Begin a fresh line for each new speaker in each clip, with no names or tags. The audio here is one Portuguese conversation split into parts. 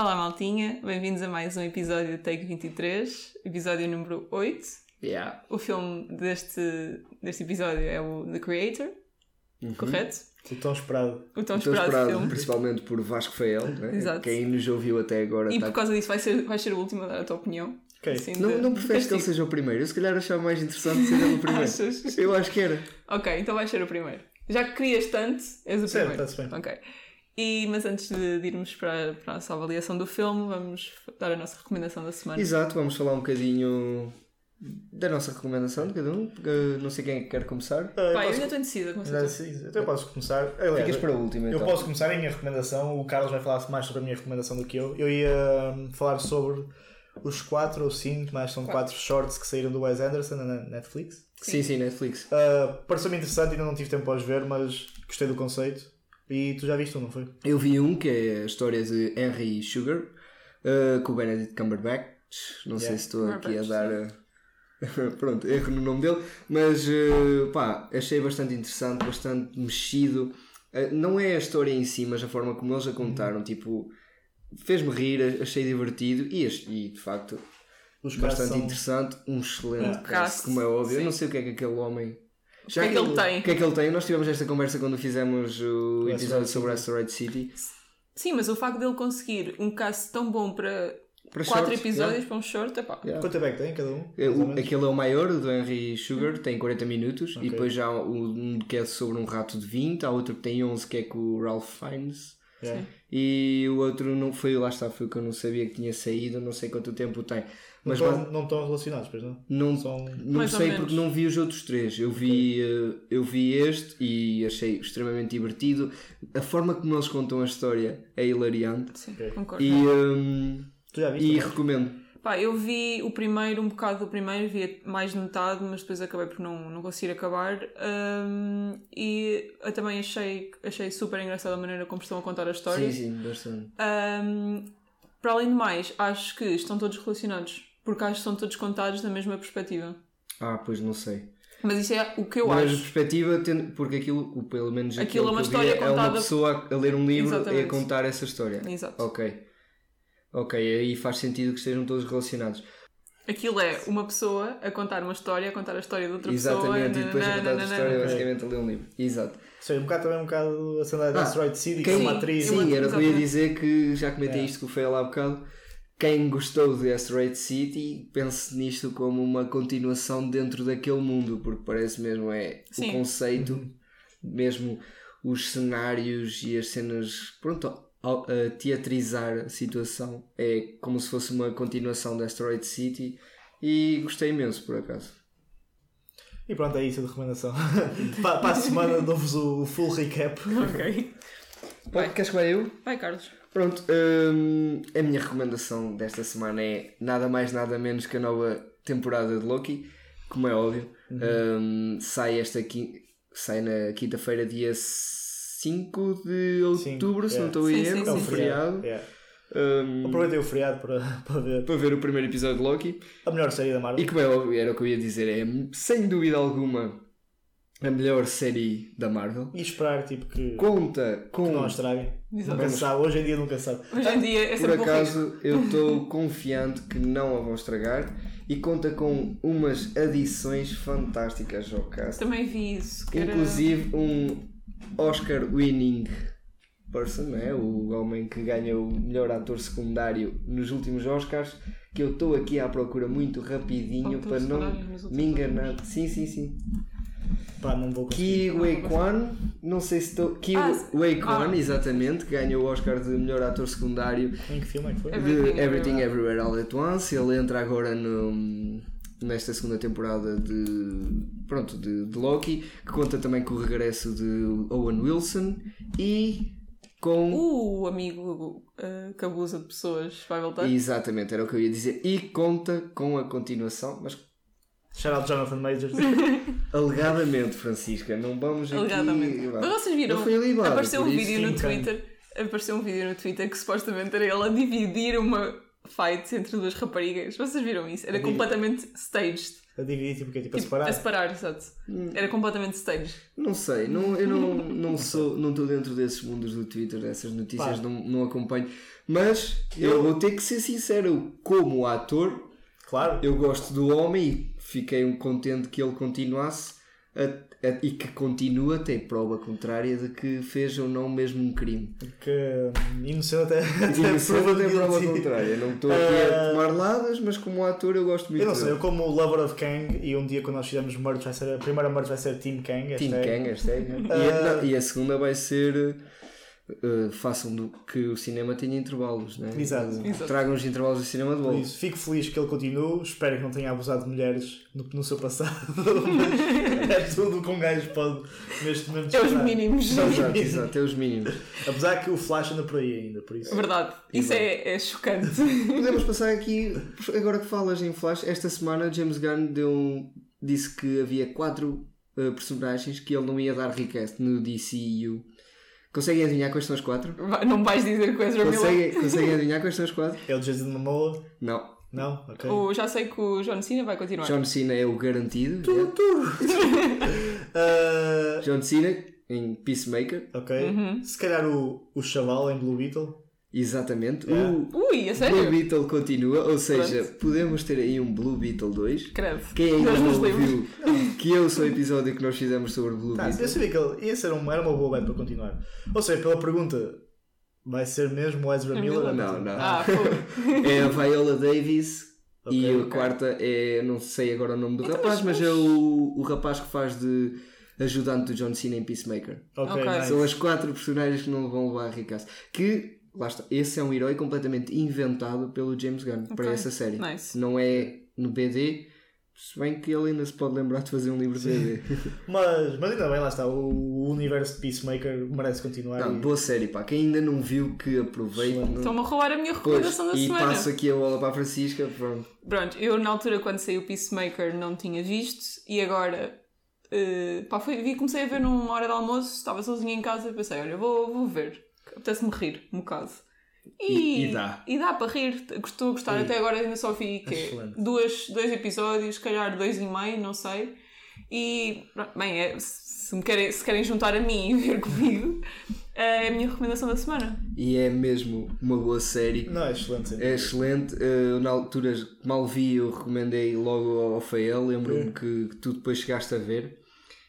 Olá, maltinha, bem-vindos a mais um episódio de Take 23, episódio número 8.
Yeah.
O filme deste, deste episódio é o The Creator, correto?
O tão esperado.
O tão
Estou
esperado,
esperado,
filme.
principalmente por Vasco Fael, né?
Exato.
quem nos ouviu até agora.
E
tá-
por causa disso vai ser, vai ser o último a dar a tua opinião.
Ok.
Assim,
Não,
de-
não preferes que ele seja o primeiro? Eu se calhar achava mais interessante ser ele o primeiro.
Achas?
Eu acho que era.
Ok, então vais ser o primeiro. Já que querias tanto, és o
Certo,
primeiro.
está-se bem.
Ok. E, mas antes de, irmos para, para a nossa avaliação do filme, vamos dar a nossa recomendação da semana.
Exato, vamos falar um bocadinho da nossa recomendação de cada um. Uh, Não sei quem é que quer começar.
Ah,
Pá,
eu
eu
posso-
ainda estou com
Ainda
essa
assim, Então eu posso começar. Aliás,
Ficas para o último
Eu
então.
posso começar a minha recomendação. O Carlos vai falar mais sobre a minha recomendação do que eu. Eu ia hum, falar sobre os quatro ou cinco, mas são quatro shorts que saíram do Wes Anderson na Netflix.
Sim, sim, Netflix.
Ah, Pareceu-me interessante, ainda não tive tempo para os ver, mas gostei do conceito. E tu já viste um, não foi?
Eu vi um que é a história de Henry Sugar uh, com o Benedict Cumberbatch. Não sei
Yeah.
se estou aqui a dar. uh, Pronto, erro no nome dele, mas uh, pá, achei bastante interessante, bastante mexido. Uh, não é a história em si, mas a forma como eles a contaram, tipo, fez-me rir, achei divertido e, e de facto
Os
bastante interessante. Um excelente
É.
cast,
Cast,
como é óbvio. Eu
sim.
não sei o que é que aquele homem.
Que é que ele tem?
O que é que ele tem? Nós tivemos esta conversa quando fizemos o
O
episódio
Asteroid
sobre Asteroid City.
Sim, mas o facto dele conseguir um cast tão bom para
Para
quatro
shorts,
episódios para um short, epá.
Yeah.
Quanto tempo é que tem cada um?
É, o- aquele é o maior, o do Henry Sugar, tem 40 minutos.
Ok.
E depois já um que é sobre um rato de 20. Há outro que tem 11, que é com o Ralph Fiennes.
Yeah.
E o outro não foi, lá está, foi o que eu não sabia que tinha saído. Não sei quanto tempo tem.
Não
Mas
estão não estão relacionados, pois não?
não,
São...
não sei porque não vi os outros três. Eu vi, eh, eu vi este e achei extremamente divertido. A forma como eles contam a história é hilariante.
Sim,
Ok.
concordo.
E,
Tu já viste?
e recomendo.
Pá, eu vi o primeiro, um bocado do primeiro, vi mais de metade, mas depois acabei por não, não conseguir acabar. Hum, e eu também achei, achei super engraçada a maneira como estão a contar a história.
Sim, sim, bastante.
Hum, para além do mais, acho que estão todos relacionados, porque acho que são todos contados da mesma perspectiva.
Ah, pois não sei.
Mas isso é o que eu
Mas a
acho.
perspectiva, tendo- porque aquilo, pelo menos
Aquilo é uma
que eu vi,
história
é uma
contada-
pessoa a ler um livro e a
Exatamente.
contar essa história.
Exato.
Ok. Ok, aí faz sentido que estejam todos relacionados.
Aquilo é uma pessoa a contar uma história, a contar a história de outra
Exatamente,
pessoa.
e depois a contar a história basicamente a ler um livro. Exato.
Ou seja, um bocado também um bocado a cena da
Ah,
Asteroid City, que é uma
Sim,
atriz.
eu-
Sim, era o que eu ia
exatamente.
dizer que já comentei
É.
isto que o Fael há bocado. Quem gostou de Asteroid City, pense nisto como uma continuação dentro daquele mundo, porque parece mesmo é
Sim.
o conceito, mesmo os cenários e as cenas, pronto, a teatrizar a situação é como se fosse uma continuação de Asteroid City e gostei imenso por acaso.
E pronto, é isso a de recomendação. para, para a semana dou-vos o full recap.
Ok.
Vai. Queres que vá eu?
Vai, Carlos.
Pronto, hum, a minha recomendação desta semana é nada mais nada menos que a nova temporada de Loki, como é óbvio. Hum, sai esta qui- sai na quinta-feira, dia 5 de outubro, se não
yeah.
estou a
Sim,
erro,
sim,
é um
sim.
feriado.
Yeah.
Hum,
Aproveitei o feriado para, para ver
para ver o primeiro episódio de Loki.
a melhor série da Marvel.
E como é óbvio, era o que eu ia dizer, é sem dúvida alguma a melhor série da Marvel.
E esperar tipo, que,
Conta com.
que não a estraguem. Nunca sabe, hoje em dia nunca sabe.
Hoje em dia é
Por acaso eu estou confiante que não a vão estragar e conta com umas adições fantásticas ao cast.
Também vi isso. Que era...
Inclusive um Oscar winning person, não é? o homem que ganha o melhor ator secundário nos últimos Oscars, que eu estou aqui à procura muito rapidinho para não me enganar. Sim, sim, sim.
Pá, não vou conseguir.
Ki Wei Kwan, não sei se estou. Ki
Ah,
Wei Kwan,
ah.
exatamente, que ganha o Oscar de melhor ator secundário
Em que filme é que foi?
De
Everything
Everything
Everywhere.
All at Once. Ele entra agora no, nesta segunda temporada de, pronto, de, de Loki, que conta também com o regresso de Owen Wilson e com.
O amigo uh, que abusa de pessoas vai voltar.
Exatamente, era o que eu ia dizer. E conta com a continuação, mas
Shout out Jonathan Majors.
alegadamente, Francisca, não vamos aqui.
Alegadamente.
vá.
Mas vocês viram?
Eu fui alibado,
Apareceu um vídeo no Twitter. Apareceu um vídeo no Twitter que supostamente era ele a dividir uma fight entre duas raparigas. Vocês viram isso? Era completamente staged.
A dividir, tipo, que é tipo a
Tipo,
separar.
a separar, exato. Era completamente staged.
Não sei, não, eu não, não sou, não estou dentro desses mundos do Twitter, dessas notícias,
Pá.
não, não acompanho. Mas eu vou ter que ser sincero, como ator,
Claro.
eu gosto do homem e fiquei contente que ele continuasse a- a- e que continua até prova contrária de que fez ou não mesmo um crime.
Que hum, inocente até,
E
até
isso é
prova
até prova contrária. Não estou aqui a
Ah.
tomar ladas, mas como ator eu gosto muito
Eu não sei, eu como lover of Kang e um dia quando nós fizermos merch vai ser a primeira merch vai ser Team Kang.
Team
hashtag.
Kang, hashtag. E, a, não, e a segunda vai ser. Uh, façam do que o cinema tenha intervalos, né?
Exato.
Uh,
Exato.
Tragam os intervalos do cinema de volta.
isso, fico feliz que ele continue. Espero que não tenha abusado de mulheres no, no seu passado. Mas é tudo que um gajo pode neste momento
É os mínimos.
Exato, exato, é os mínimos.
Apesar que o Flash anda por aí ainda, por isso.
Verdade. Isso é, é chocante.
Podemos passar aqui, agora que falas em Flash, esta semana James Gunn deu um- disse que havia quatro uh, personagens que ele não ia dar recast no DCU. Conseguem adivinhar quais são as quatro?
Não vais dizer que o Ezra Miller.
Conseguem, conseguem adivinhar quais são as quatro?
É o Jason Momoa?
Não.
Não? Ok.
O- já sei que o John Cena vai continuar.
John Cena é o garantido.
Ah,
John Cena em Peacemaker.
ok.
Uhum.
Se calhar o, o Chaval em Blue Beetle.
Exatamente.
É.
O
Ui, a
Blue? Beetle continua, ou seja, podemos ter aí um Blue Beetle 2.
Credo.
Quem ainda
Deus
não ouviu, que eu sou o episódio que nós fizemos sobre Blue
Tá, eu
Beetle.
sabia que ele ia ser um, era uma boa bet para continuar. Ou seja, pela pergunta, vai ser mesmo o Ezra
É
Miller?
Miller?
Não, não.
Ah.
É a Viola Davis e
Ok,
a
ok.
quarta é, não sei agora o nome do
Então,
rapaz,
mas-
mas é o, o rapaz que faz de ajudante do John Cena em Peacemaker.
Ok,
Ok.
nice.
São as quatro personagens que não vão levar a recast. Que, lá está, esse é um herói completamente inventado pelo James Gunn para
Ok.
essa série.
Nice.
Não é no BD, se bem que ele ainda se pode lembrar de fazer um livro de BD.
Mas, mas ainda bem, lá está. O universo de Peacemaker merece continuar.
Não,
e-
boa série, pá. Quem ainda não viu, que aproveite.
Excelente.
Não...
Estão-me a roubar a minha
Pois,
recomendação da
e
semana.
passo aqui a bola para a Francisca. Pronto.
Pronto, eu na altura quando saiu o Peacemaker não tinha visto e agora eh, pá, foi, vi, comecei a ver numa hora de almoço, estava sozinha em casa e pensei, olha, vou, vou ver. Apetece-me rir um bocado.
E- e dá.
E dá para rir, estou a gostar.
E-
Até agora ainda só vi que duas, dois episódios, se calhar dois e meio, não sei. E bem, é, se, me querem, se querem juntar a mim e ver comigo, é a minha recomendação da semana.
E é mesmo uma boa série.
Não, é excelente. sim.
É excelente. Eu, na altura, mal vi, eu recomendei logo ao Fael. Lembro-me que, que tu depois chegaste a ver.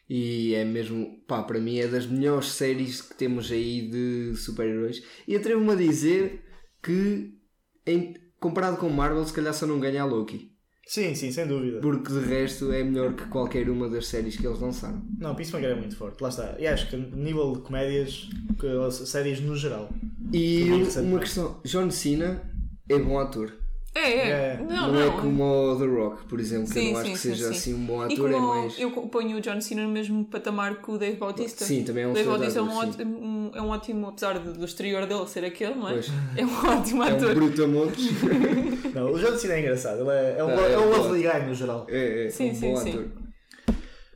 E é mesmo, pá, para mim é das melhores séries que temos aí de super-heróis. E atrevo-me a dizer que, em- comparado com Marvel, se calhar só não ganha a Loki.
Sim, sim, sem dúvida.
Porque de resto é melhor que qualquer uma das séries que eles lançaram.
Não, Peacemaker é muito forte. Lá está. E acho que nível de comédias, que- séries no geral.
E uma questão: John Cena é bom ator.
É, é.
É.
Não,
Não,
não.
é como o The Rock, por exemplo, que
Sim,
eu não acho
sim,
que
sim,
seja
sim.
assim um bom
E
ator, é mais.
eu ponho o John Cena no mesmo patamar que o Dave Bautista.
Sim, também é um
o Dave Bautista é um,
ator,
ótimo, um- é um ótimo, apesar do exterior dele ser aquele, não é?
Pois.
É um ótimo
É um
ator.
brutamontes.
Não, o John Cena é engraçado. Ele é, é um,
Ah, é
é um
bom.
lovely guy no geral.
É, é,
Sim,
um
sim,
bom
sim.
ator.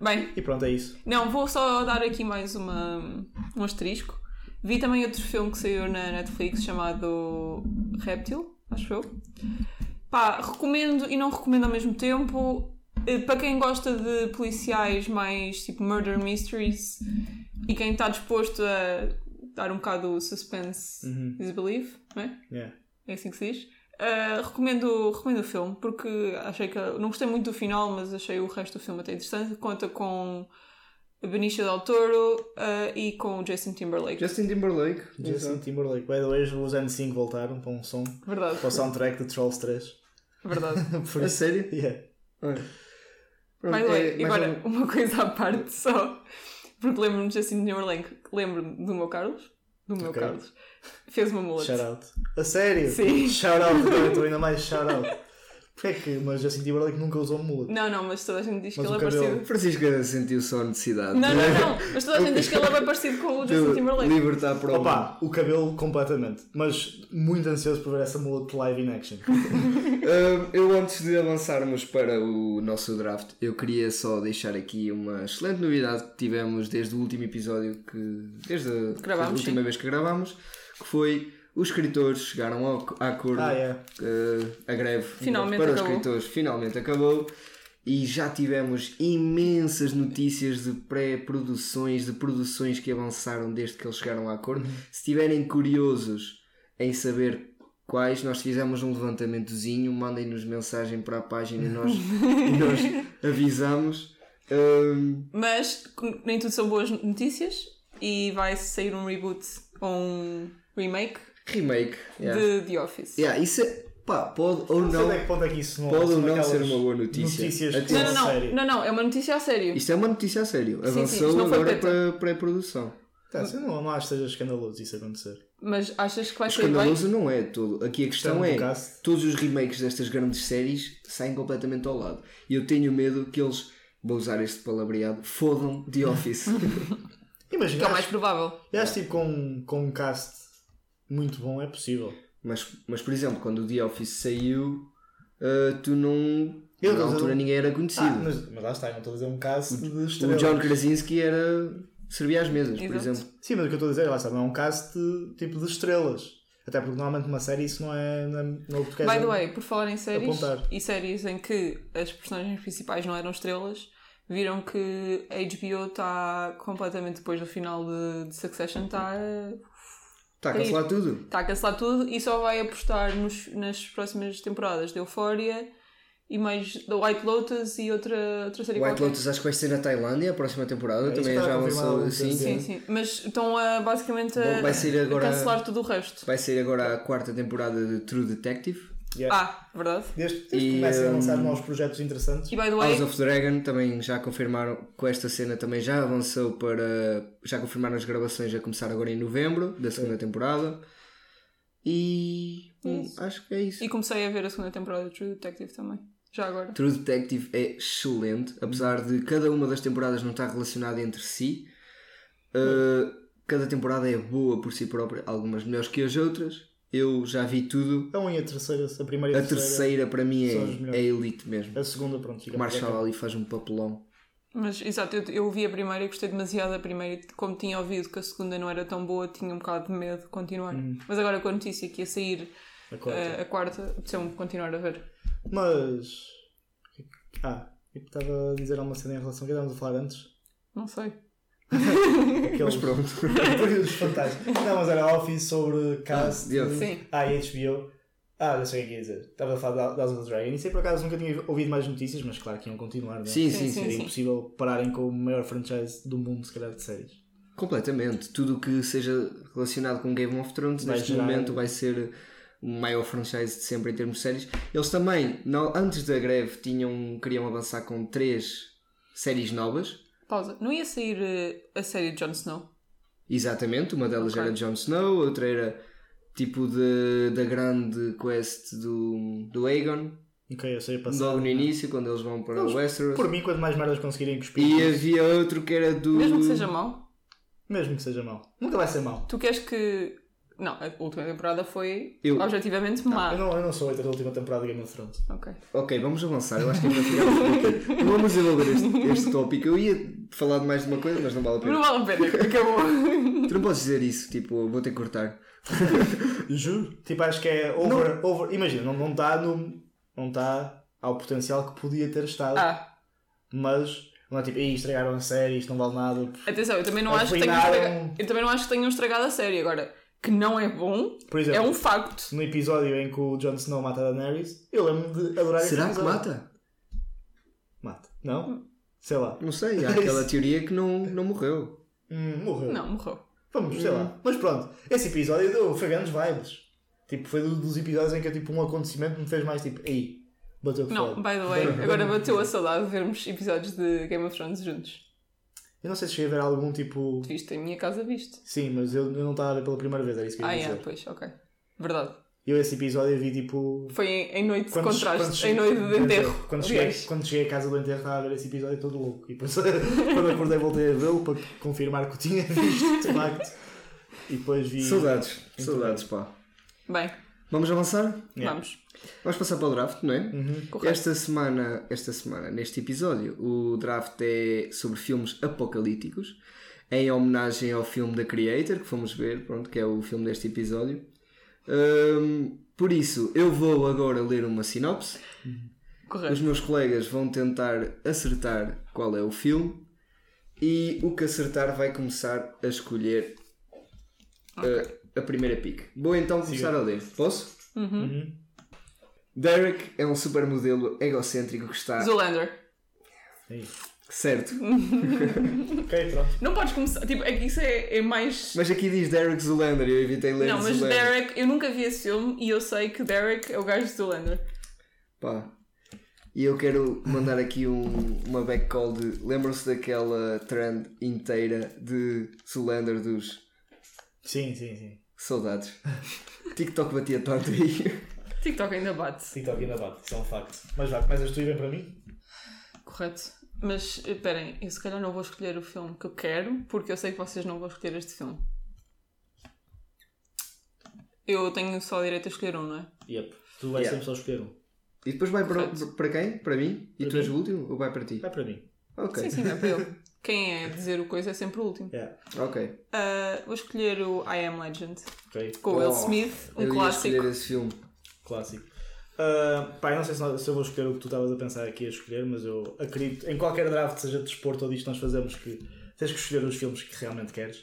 Bem,
E pronto, é isso.
não, vou só dar aqui mais uma, um asterisco. Vi também outro filme que saiu na Netflix chamado Reptil, acho eu. Pá, recomendo e não recomendo ao mesmo tempo. Eh, Para quem gosta de policiais mais tipo murder mysteries e quem está disposto a dar um bocado suspense
Uhum.
is believe, não é?
Yeah.
É assim que se diz. Uh, recomendo, recomendo o filme porque achei que não gostei muito do final, mas achei o resto do filme até interessante. Conta com Benicio del Toro uh, e com o Jason Timberlake.
Justin Timberlake.
Justin Timberlake. By the way, os N5 voltaram para um som.
Verdade,
Para o soundtrack de Trolls 3.
verdade.
Por
A sério?
Yeah.
By the way,
é, mais
agora,
um-
uma coisa à parte só, porque lembro-me de Justin Timberlake, lembro-me do meu Carlos, do meu
Ok.
Carlos, fez uma mullet.
Shout out. A sério?
Sim.
Shout out. Estou ainda mais shout out. Porquê é que mas Justin Timberlake nunca usou mullet?
Não, não, mas toda a gente diz
Mas
que ele é
cabelo-
parecido.
Francisca sentiu só a necessidade.
Não, não, não, mas toda a gente diz que ele é bem parecido com o Justin
de
Timberlake.
libertar para o
Opa, o cabelo completamente. Mas muito ansioso por ver essa mullet live in action.
Hum, eu antes de avançarmos para o nosso draft, eu queria só deixar aqui uma excelente novidade que tivemos desde o último episódio que desde a,
Gravámos,
a última
sim.
vez que gravámos, que foi os escritores chegaram ao, a acordo.
Ah, é.
Uh, a greve
Finalmente
para os
acabou.
escritores finalmente acabou e já tivemos imensas notícias de pré-produções, de produções que avançaram desde que eles chegaram a acordo. Se estiverem curiosos em saber quais, nós fizemos um levantamentozinho, mandem-nos mensagem para a página e nós, e nós avisamos. Um,
Mas nem tudo são boas notícias e vai sair um reboot ou um remake
remake. Yeah.
de The Office.
Yeah, isso é, pá, pode ou
Não
não.
ponto é que isso não
Pode ou não ser uma boa notícia.
Notícias.
Não, não, não,
sério.
não, não, é uma notícia a sério.
Isto é uma notícia a sério.
sim,
Avançou
não foi
agora para pré-produção.
Tá, eu não, não acho que seja escandaloso isso acontecer.
Mas achas que vai bem?
Escandaloso não é todo. Aqui a questão
do
é: todos os remakes destas grandes séries saem completamente ao lado. E eu tenho medo que eles, vou usar este palavreado, fodam The Office.
Imagina,
Que é o mais provável.
acho tipo com, com um cast muito bom é possível.
mas, mas, por exemplo, quando o The Office saiu, ah, tu não.
Eu
na altura ninguém era conhecido.
Ah, mas, mas lá está, eu não estou a dizer um cast de
o
estrelas.
John Krasinski era. servia às mesas, por
Exato.
exemplo.
Sim, mas o que eu estou a dizer, lá está, não é um cast de, tipo de estrelas. Até porque normalmente uma série isso não é. Não, é- não é o
By the way, por falar em séries
apontar.
e séries em que as personagens principais não eram estrelas, viram que a HBO está completamente depois do final de, de Succession, está
Está a cancelar tudo.
está a cancelar tudo e só vai apostar nos, nas próximas temporadas de Euphoria e mais da White Lotus e outra, outra série
White
qualquer.
Lotus acho que vai ser na Tailândia a próxima temporada,
É,
também já avançou assim.
Sim, sim. Mas estão a, basicamente a,
Bom, vai sair agora-
a cancelar tudo o resto.
Vai sair agora a quarta temporada de True Detective.
Yeah.
Ah, verdade.
Desde, que comecem a lançar
hum,
novos projetos interessantes.
E by the way,
House of Dragon também já confirmaram com esta cena também já avançou para já confirmaram as gravações a começar agora em novembro da segunda temporada e hum, acho que é isso.
e comecei a ver a segunda temporada de True Detective também. Já agora.
True Detective é excelente, apesar de cada uma das temporadas não estar relacionada entre si. Uh, cada temporada é boa por si própria, algumas melhores que as outras. Eu já vi tudo.
A 1 e a terceira, a primeira e
A
a terceira.
terceira para mim é, é elite mesmo.
A segunda, pronto, fica
O Marshall ali faz um papelão.
Mas, exato, eu, eu vi a primeira e gostei demasiado da primeira. e Como tinha ouvido que a segunda não era tão boa, tinha um bocado de medo de continuar. Mas agora com a notícia que ia sair
A quarta.
eh, a quarta, apeteceu-me continuar a ver.
Mas. Ah, eu estava a dizer alguma cena em relação. O que estávamos a falar antes?
Não sei.
Aqueles
pronto.
períodos fantásticos. Não, mas era Office sobre cast.
Ah,
Sim.
Ah, e HBO. Ah, já sei o que ia dizer. Estava a falar da House of the Dragon. E sei por acaso nunca tinha ouvido mais notícias, mas claro que iam continuar. Não é?
Sim,
Sim,
sim.
Seria impossível pararem com o maior franchise do mundo, se calhar, de séries.
Completamente. Tudo o que seja relacionado com Game of Thrones
Vai
neste
gerar-
momento vai ser o maior franchise de sempre em termos de séries. Eles também, não- antes da greve, tinham, queriam avançar com três séries novas.
Pausa. Não ia sair eh, a série de Jon Snow?
Exatamente, uma delas
Ok.
era Jon Snow, outra era tipo de, da grande quest do, do Aegon,
Ok, eu sei passar.
logo no início, quando eles vão para
Eles-
Westeros.
Por mim, quanto mais merdas conseguirem cuspir,
E havia outro que era do.
Mesmo que seja mau?
mesmo que seja mau. Nunca vai ser mau.
Tu queres que. Não, a última temporada foi
Eu-
objetivamente má.
Eu não, eu não sou hater da última temporada de Game of Thrones.
Ok.
Ok, vamos avançar. Eu acho que é. Não vamos desenvolver este, este tópico. Eu ia falar de mais de uma coisa, mas não vale a
Não
pena.
vale a pena, acabou.
Tu não podes dizer isso, tipo, vou ter que cortar.
Juro. Tipo, acho que é over. over imagina, não está no. Não está ao potencial que podia ter estado.
ah,
Mas não é tipo, "Ih, estragaram a série, isto não vale nada.
atenção, eu também não acho que estragado. Eu também não acho que tenham estragado a série. Agora, que não é bom,
Por exemplo,
é um facto.
no episódio em que o Jon Snow mata a Daenerys, eu lembro de adorar esse
Será que mata?
Mata. Não? Sei lá.
Não sei. Há aquela teoria que não, não morreu.
Hum, morreu.
Não, morreu.
Vamos, sei lá. Mas pronto, esse episódio deu, foi grandes vibes. Tipo, foi do- dos episódios em que tipo, um acontecimento me fez mais tipo, ei, bateu
Não, by the way, agora bateu a saudade de vermos episódios de Game of Thrones juntos.
Eu não sei se cheguei a ver algum tipo.
Viste, em minha casa viste.
Sim, mas eu, eu não estava a ver pela primeira vez, era isso que eu
Ah,
ia
é,
dizer.
pois, ok. Verdade.
Eu esse episódio vi tipo.
Foi em, em noite de
quando
contraste,
cheguei-
em noite de enterro.
Quando cheguei,
Aliás,
quando cheguei a casa do enterro estava a ver esse episódio todo louco. E depois, quando acordei, voltei a vê-lo para confirmar que o tinha visto de facto. E depois vi.
Saudades. Saudades, pá.
Bem,
Vamos avançar?
Yeah.
vamos.
Vamos passar para o draft, não é?
Uhum.
Correto.
Esta semana, esta semana, neste episódio, o draft é sobre filmes apocalípticos, em homenagem ao filme da Creator, que fomos ver, pronto, que é o filme deste episódio. Hum, por isso, eu vou agora ler uma sinopse. Os
Correto.
meus colegas vão tentar acertar qual é o filme. E o que acertar vai começar a escolher uh, a primeira pick. Vou então começar a ler. Posso?
Uhum.
Derek é um supermodelo egocêntrico que está.
Zoolander.
Aí.
Certo.
Ok, pronto.
Não podes começar. Tipo, é que isso é, é mais.
Mas aqui diz Derek Zoolander. Eu evitei ler
Não, mas
Zoolander.
Derek, eu nunca vi esse filme e eu sei que Derek é o gajo de Zoolander.
Pá. E eu quero mandar aqui um, uma backcall de. Lembram-se daquela trend inteira de Zoolander dos
Sim, sim, sim.
Saudades? TikTok batia tanto aí.
TikTok ainda bate.
TikTok ainda bate, isso é um facto. Mas vá, começas tu e vem para mim?
Correto. Mas esperem, eu se calhar não vou escolher o filme que eu quero, porque eu sei que vocês não vão escolher este filme. Eu tenho só direito a escolher um, não é?
Yep. Tu vais
Yeah.
sempre só escolher um.
E depois vai para, para quem? Para mim? E
Para
tu és
mim.
o último? Ou vai para ti?
Vai para mim.
Ok.
Sim, sim, é para eu. Quem é dizer o coisa é sempre o último.
Yeah.
Ok.
Ah, vou escolher o I Am Legend,
Ok.
com o Will
Oh,
Smith, um
eu ia
clássico.
escolher esse filme.
Clássico. Uh, pá, não sei se, eu vou escolher o que tu estavas a pensar aqui a escolher, mas eu acredito, em qualquer draft, seja de desporto ou disto, nós fazemos que tens que escolher os filmes que realmente queres.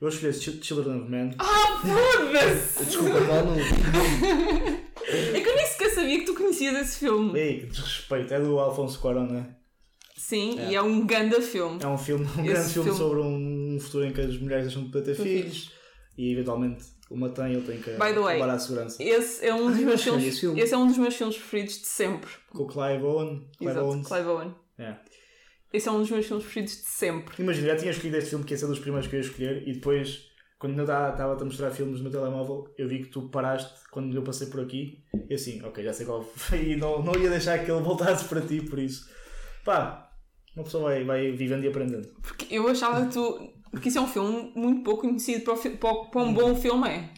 Eu vou escolher Ch- Children of Men.
Ah, foda-se!
Desculpa, mal não.
É que eu nem sequer sabia que tu conhecias esse filme.
Ei, que desrespeito, é do Alfonso Cuarón, não é?
Sim, e é um ganda filme.
É um filme, um
Esse
grande filme,
filme-
sobre um futuro em que as mulheres deixam de ter filhos e eventualmente uma tem, ele tem que
By the way,
à segurança.
Esse é um dos meus filmes.
esse filme.
Esse é um dos meus filmes preferidos de sempre.
Com o Clive Owen. Clive
Exato,
Owens.
Clive Owen.
É.
Esse é um dos meus filmes preferidos de sempre.
Imagina, já tinha escolhido este filme que ia ser dos primeiros que eu ia escolher e depois, quando eu estava a mostrar filmes no telemóvel, eu vi que tu paraste quando eu passei por aqui e assim, ok, já sei qual foi e não, não ia deixar que ele voltasse para ti, por isso. Pá, uma pessoa vai, vai vivendo e aprendendo.
Porque eu achava que tu. Porque isso é um filme muito pouco conhecido para, o fi- para, o- para um bom filme é.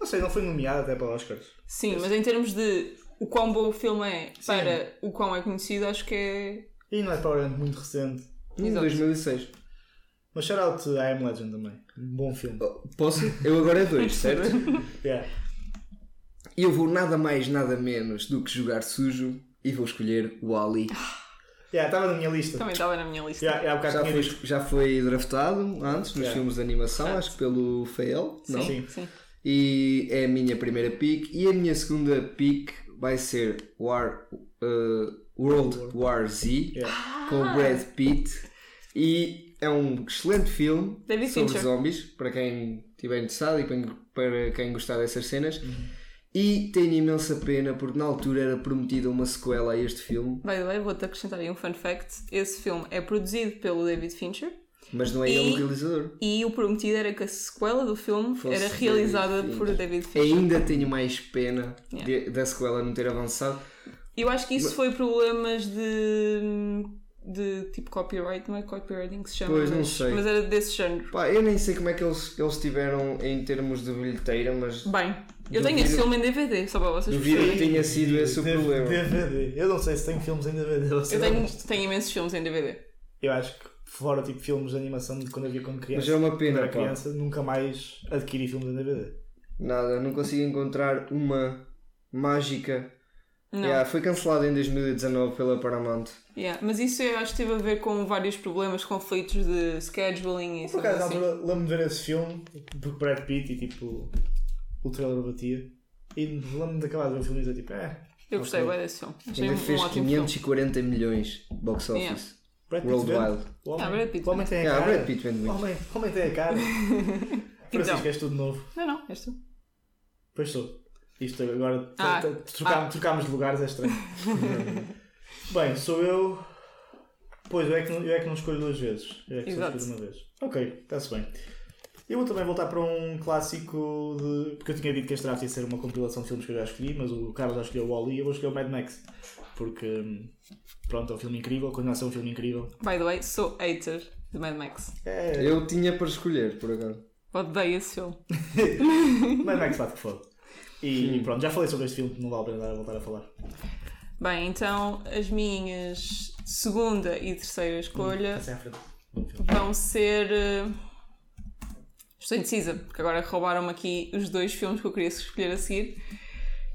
Não sei, não foi nomeado até para Oscars.
Sim, mas em termos de o quão bom o filme é
Sim.
para o quão é conhecido, acho que é.
E não é provavelmente muito recente.
Em
Exato.
2006.
Mas shout out I Am Legend também. Um bom filme.
Posso? Eu agora é dois, certo?
Yeah.
E eu vou nada mais, nada menos do que jogar sujo e vou escolher o Ali.
Yeah, estava na minha lista.
Também estava na minha lista.
Yeah, yeah,
Já foi, já foi draftado antes nos
Yeah.
filmes de animação,
Certo.
acho que pelo Fael, não?
Sim.
Sim.
E é a minha primeira pick. E a minha segunda pick vai ser War, uh, World War Z
Yeah.
com o Brad Pitt. E é um excelente filme
David
sobre
Fincher.
zombies, para quem estiver interessado e para- para quem gostar dessas cenas.
Uhum.
E tenho imensa pena porque na altura era prometida uma sequela a este filme,
By the way, vou-te acrescentar aí um fun fact. Esse filme é produzido pelo David Fincher
mas não é
E-
ele o realizador.
e o prometido era que a sequela do filme
Fosse
era
David
realizada
Fincher.
por David Fincher.
Ainda tenho mais pena
Yeah.
de- da sequela não ter avançado.
Eu acho que isso foi problemas de. de tipo copyright, não é copywriting que se chama,
Pois, não
mas,
sei.
mas era desse género.
Pá, eu nem sei como é que eles, eles tiveram em termos de bilheteira, mas
Bem, eu tenho esse filme em DVD, só para vocês
Duvido que tenha sido esse o problema.
DVD. Eu não sei se tenho filmes em DVD.
Eu tenho, tenho imensos filmes em DVD.
Eu acho que fora tipo filmes de animação de quando eu via quando criança.
Mas é uma pena,
era criança, nunca mais adquiri filmes em DVD.
Nada, não consigo encontrar uma mágica.
Não.
Yeah, foi cancelado em 2019 pela Paramount.
Yeah, Mas isso eu acho que teve a ver com vários problemas, conflitos de scheduling e
Por acaso,
assim.
lembro-me de ver esse filme, porque Brad Pitt e tipo, o trailer batia. E lembro-me de acabar de ver o filme e dizer tipo, é.
Eu gostei
Ok.
bem desse filme. Achei
Ainda
um,
fez
um ótimo filme.
540 milhões box office.
Yeah.
Brad Pitt.
Worldwide.
O homem,
Ah, Brad Pitt
o homem tem a cara.
Brad Pitt vende
O
muito.
homem, o homem tem a cara. Francisco,
Então.
és tudo novo.
Não, não, és tu.
Pois sou. Isto agora
Ah.
trocámos, trocámos de lugares, é estranho. Bem, sou eu. Pois, eu é, que não, eu é que não escolho duas vezes. Eu é que só
Exato.
escolho uma vez. Ok, está-se bem. Eu vou também voltar para um clássico de. Porque eu tinha dito que este draft ia ser uma compilação de filmes que eu já escolhi, mas o Carlos já escolheu o Wall-E e eu vou escolher o Mad Max. Porque, hum, pronto, é um filme incrível, continua a ser um filme incrível.
By the way, sou hater de Mad Max.
É.
Eu tinha para escolher, por acaso.
Odeio esse filme.
Mad Max bate que foda. E pronto, já falei sobre este filme, não vale a pena dar a voltar a falar.
Bem, então as minhas segunda e terceira escolha
filme.
vão ser. eh, estou indecisa, porque agora roubaram-me aqui os dois filmes que eu queria escolher a seguir.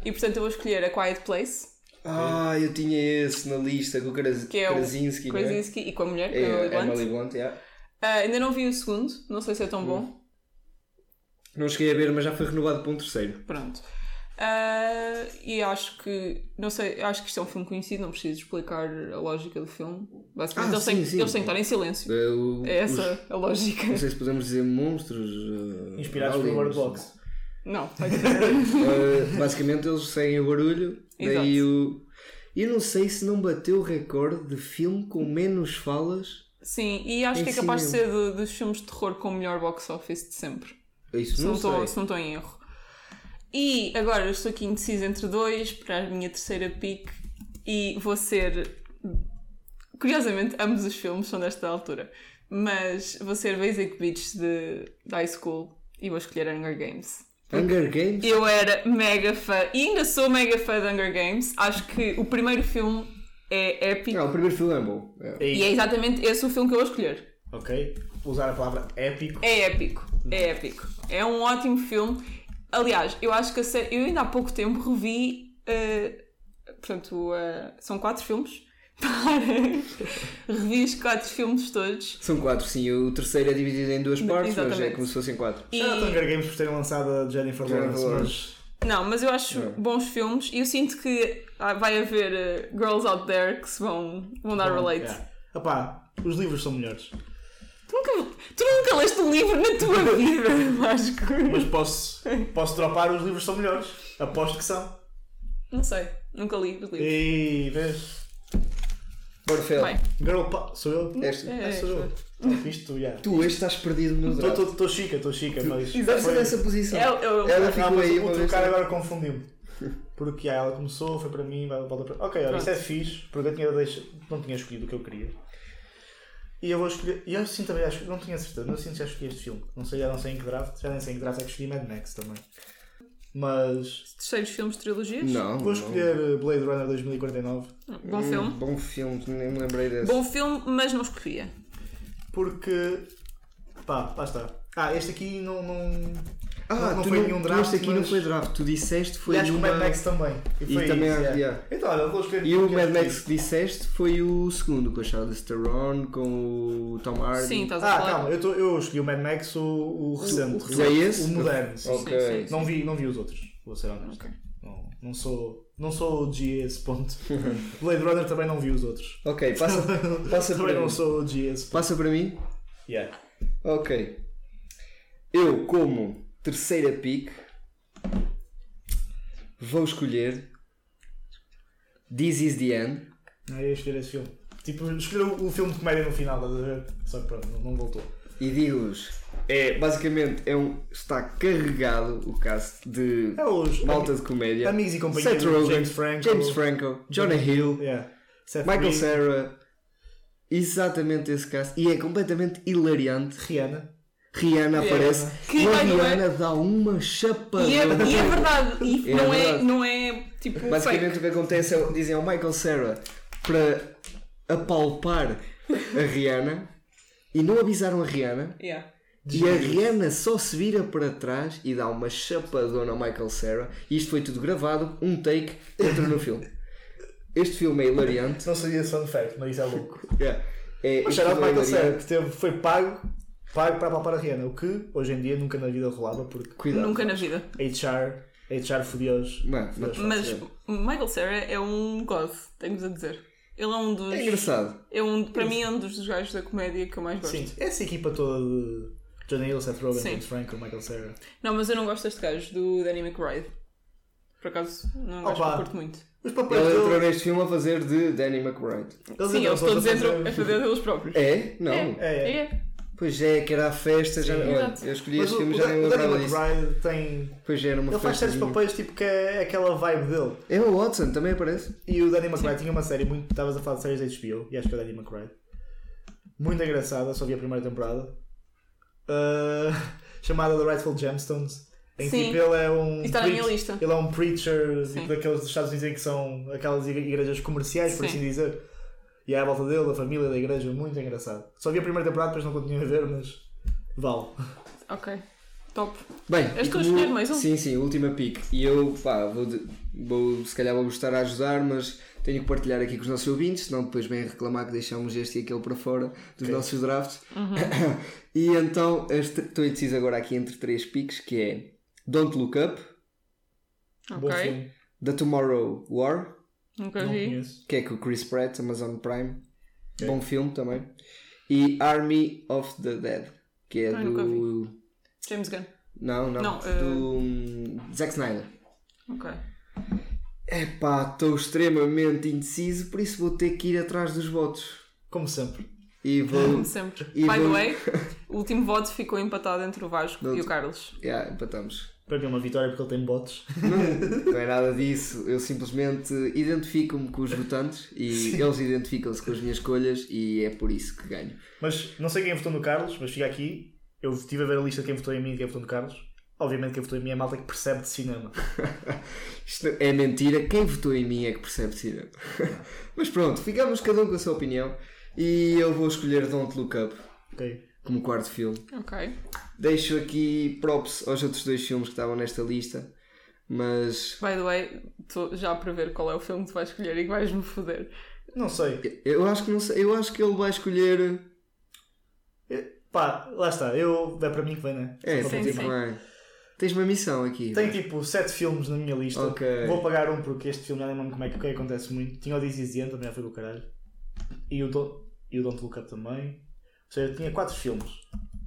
E portanto eu vou escolher A Quiet Place,
Ah, eu tinha esse na lista com o Kras
que é o
Krasinski, é?
Krasinski e com a mulher, é,
É,
a Emily Blunt.
Yeah.
Ah, ainda não vi o segundo, não sei se é
Hum.
tão bom.
Não cheguei a ver, mas já foi renovado para um terceiro.
Pronto. Ah, e acho que, não sei, acho que isto é um filme conhecido, não preciso explicar a lógica do filme. Basicamente,
Ah,
eles,
sim,
têm,
sim.
eles têm que estar em silêncio.
É, o-
É essa a lógica.
os- não sei se podemos dizer monstros. uh,
Inspirados
aliens.
Bird Box.
Não,
Uh, basicamente eles seguem o barulho. Daí o. Eu não sei se não bateu o recorde de filme com menos falas.
Sim, e acho que é capaz de ser
cinema.
do- dos filmes de terror com o melhor box office de sempre.
Isso
Se
não,
não, estou,
sei.
se não estou em erro. E agora eu estou aqui indecisa entre dois para a minha terceira pick e vou ser. Curiosamente, ambos os filmes são desta altura, mas vou ser Basic Beach de, de High School e vou escolher Hunger Games.
Hunger Games?
Eu era mega fã e ainda sou mega fã de Hunger Games. Acho que o primeiro filme é épico
Não, o primeiro filme é bom. É.
E,
e é exatamente esse o filme que eu vou escolher.
Ok, vou usar a palavra épico.
É épico, é épico. É um ótimo filme. Aliás, eu acho que a série. Eu ainda há pouco tempo revi. eh, portanto, eh, são quatro filmes. Para. revi os quatro filmes todos.
São quatro, sim. O terceiro é dividido em duas partes, mas é
Exatamente.
como se fossem quatro.
E...
Já Hunger Games por terem lançado a Jennifer Lawrence, mas
Não, mas eu acho
É.
bons filmes e eu sinto que ah, vai haver eh, girls out there que se vão, vão dar relate.
Yeah. Epá, os livros são melhores.
Tu, nunca, tu nunca leste um livro na tua vida, Vasco.
Mas posso, posso dropar, os livros são melhores. Aposto que são.
Não sei, nunca li os livros.
E vês?
Orfeu,
Bem,
Girl Pa- Sou eu?
este.
É,
Ah, sou eu. Ah, Isto tu, já.
Tu hoje estás perdido no draft.
Estou chica, estou chica, mas.
Deve ser
foi-
nessa posição.
Eu- eu-
Ela
Não,
ficou
mas
aí
o
vez.
trocar agora confundiu-me. Porque já, ela começou, foi para mim, vai- volta para. Ok, olha, isto é fixe, porque eu tinha deixo, não tinha escolhido o que eu queria. E eu vou escolher. E eu sinto também, acho, não tinha certeza, mas eu sinto que já escolhi este filme. Não sei, já não sei em que draft, já nem sei em que draft é que escolhi Mad Max também. Mas
terceiros filmes de trilogias.
Não.
vou escolher uh, Blade Runner 2049
Bom
Hum,
filme.
Bom filme, nem me lembrei desse.
Bom filme, mas não escolhia.
porque. pá, lá está. Ah, este aqui não. não...
ah,
não- não
tu
foi
não,
nenhum
tu
draft,
este aqui não
mas-
foi draft. Tu disseste foi
e acho que o. Mad Max também.
E
foi
também
isso,
há-
yeah.
yeah.
Então, olha, vou escolher.
E o
porque
Mad Max que disseste foi o segundo, com a Charlize Theron, com o Tom Hardy.
Sim, estás a
Ah,
falar.
calma, eu, tô, eu escolhi o Mad Max, o, o recente.
o- é esse?
O moderno. sim.
Ok.
Sim, sim.
Não, vi, não vi os outros, vou ser honesto. Não, não sou. Não sou o G a esse ponto. Blade Runner também não vi os outros.
Ok, passa, passa
também
para
não
mim.
sou o G a esse ponto.
Passa para mim?
Yeah.
Ok. Eu, como terceira pick, vou escolher This is the End.
Eu ia escolher esse filme. Tipo, escolher o, o filme de comédia no final, estás a ver? Só que pronto, não, voltou.
E digo-vos, é, basicamente é um, está carregado o cast de
É os
malta de comédia.
amigos e companhia
Seth Rogen,
James Franco.
James Franco, Jonah Hill,
Yeah.
Michael Cera. Exatamente esse cast. E é completamente hilariante.
Rihanna.
Rihanna aparece
Que,
e a
way-
Rihanna dá uma chapadona.
E é, e é verdade. E
É
não,
verdade.
É, não é tipo.
Basicamente
fake.
o que acontece é dizem ao Michael Cera para apalpar a Rihanna e não avisaram a Rihanna.
Yeah.
E a Rihanna só se vira para trás e dá uma chapadona ao Michael Cera. E isto foi tudo gravado, um take, entra no filme. Este filme é hilariante.
Não sabia esse fun fact, mas isso é louco.
Yeah. É,
O out
filme é
Michael Cera,
hilariante.
que teve, foi pago, pago para a Rihanna, o que hoje em dia nunca na vida rolava, porque
Cuidado.
Nunca na vida.
HR, HR fodios.
Mano, mas-
Michael Cera é um god, tenho-vos a dizer. Ele é um dos.
É engraçado.
É um, para mim é um dos gajos da comédia que eu mais gosto.
Sim, essa equipa toda de Johnny Hill, Seth Rogen. James Franco, Michael Cera.
Não, mas eu não gosto deste gajo, do Danny McBride. Por acaso, não é que
Opa.
curto muito.
Os papéis
Ele entrou neste filme a fazer de Danny McBride.
eles
Sim, eles
todos
entram
fazer-
a fazer deles próprios.
É? Não.
É, é.
É.
Pois é, que era a festa. já, olha, eu escolhi
Mas
este
o,
filme
o,
já nem
Dan- o Danny
lembrava disso.
McBride tem.
Pois era uma
Ele faz certos papéis tipo que é aquela vibe dele.
É o Watson, também aparece.
E o Danny McBride tinha uma série muito. Estavas a falar de séries da HBO, e acho que é o Danny McBride. Muito engraçada, só vi a primeira temporada. Uh, chamada The Rightful Gemstones. Em que
Sim.
tipo, ele é um.
Está na minha lista.
Ele é um preacher
Sim.
tipo, daqueles dos Estados Unidos em que são aquelas igre- igrejas comerciais, por
Sim.
assim dizer. E à volta dele, da família, da igreja, muito engraçado. Só vi a primeira temporada, depois não continuei a ver, mas vale.
Ok. Top.
Bem,
És tu a escolher mais um?
Sim, sim, última pick. E eu, pá, vou, de- vou se calhar vou estar a ajudar, mas tenho que partilhar aqui com os nossos ouvintes, senão depois vêm reclamar que deixamos este e aquele para fora dos
Ok.
nossos drafts.
Uhum.
e então estou indeciso agora aqui entre três picks, que é Don't Look Up,
Ok.
The Tomorrow War,
Nunca
Não
vi.
conheço.
que é com o Chris Pratt, Amazon Prime.
Ok.
Bom filme também. E Army of the Dead, que é
Ai, nunca
do.
James Gunn.
Não, não,
Não,
do hum, Zack Snyder.
Ok.
Epá, estou extremamente indeciso, por isso vou ter que ir atrás dos votos.
Como sempre.
E vou.
Como sempre.
E
By the
vou-
way, o último voto ficou empatado entre o Vasco e o Carlos.
yeah, empatamos.
Para mim é uma vitória porque ele tem bots.
Não é nada disso, eu simplesmente identifico-me com os votantes e eles identificam-se com as minhas escolhas e é por isso que ganho.
Mas não sei quem votou no Carlos, mas fica aqui. Eu estive a ver a lista de quem votou em mim e quem votou no Carlos. Obviamente quem votou em mim é a malta que percebe de cinema.
Isto é mentira, quem votou em mim é que percebe cinema. Mas pronto, ficamos cada um com a sua opinião e eu vou escolher Don't Look Up
Ok?
como quarto filme.
Ok.
Deixo aqui props aos outros dois filmes que estavam nesta lista, mas
By the way, estou já a prever qual é o filme que tu vais escolher e que vais-me foder.
Não sei.
eu acho que não sei, eu acho que ele vai escolher.
Pá, lá está. Eu, é para mim que vem, né?
É,
sim, sim.
vai. Tens uma missão aqui.
Tenho tipo 7 filmes na minha lista.
Ok.
Vou pagar um porque este filme já nem lembro como é que, o que é que acontece muito. Tinha o End, também já foi do caralho. E o, Don't, e o Don't Look Up também. Ou seja, tinha 4 filmes.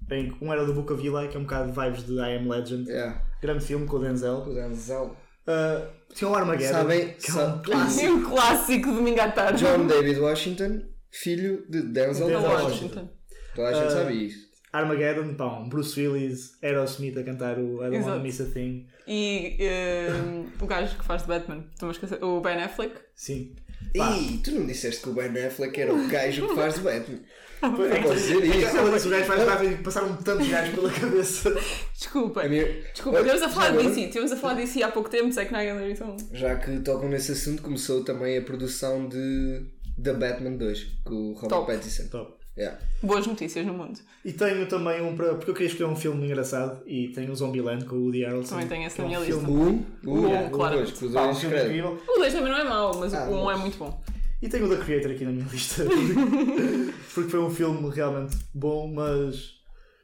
Bem, um era do Book of Eli, que é um bocado de vibes de I Am Legend.
É.
Grande filme com o Denzel.
O Denzel.
Uh, tinha o Armageddon.
Sabem-
que é um clássico.
É um clássico de domingo à tarde.
John David Washington, filho de Denzel
Denzel
Washington.
Washington.
Toda a gente
Ah,
sabe isto.
Armageddon, pá, um Bruce Willis, Aerosmith a cantar o I Don't
Exato.
Wanna Miss a Thing.
E ehm, o gajo que faz de Batman, estou-me a esquecer, o Ben Affleck.
Sim. Pá.
Ih, tu não disseste que o Ben Affleck era o gajo que faz de Batman.
É
Não
que-
posso dizer
é que
isso.
ela disse, o gajo faz e passaram tantos gajos pela cabeça.
Desculpa.
A minha-
Desculpa, estivemos a falar de DC. Estivemos a falar de DC há pouco tempo, Zack Snyder, então.
Já que tocam nesse assunto, começou também a produção de The Batman 2 com o Robert
Top.
Pattinson.
Top.
Yeah.
Boas notícias no mundo.
E tenho também um para. Porque eu queria escolher um filme engraçado e tenho o Zombieland com o Woody Harrelson.
Também tenho esse
é
na
um
minha
filme-
O 1, o
Um,
1,
claro.
o 2, com o
Pá, um
2
filme
credo.
incrível.
O 2 também não é mau, mas
Ah,
o 1 um é muito bom.
E tenho o The Creator aqui na minha lista. porque foi um filme realmente bom, mas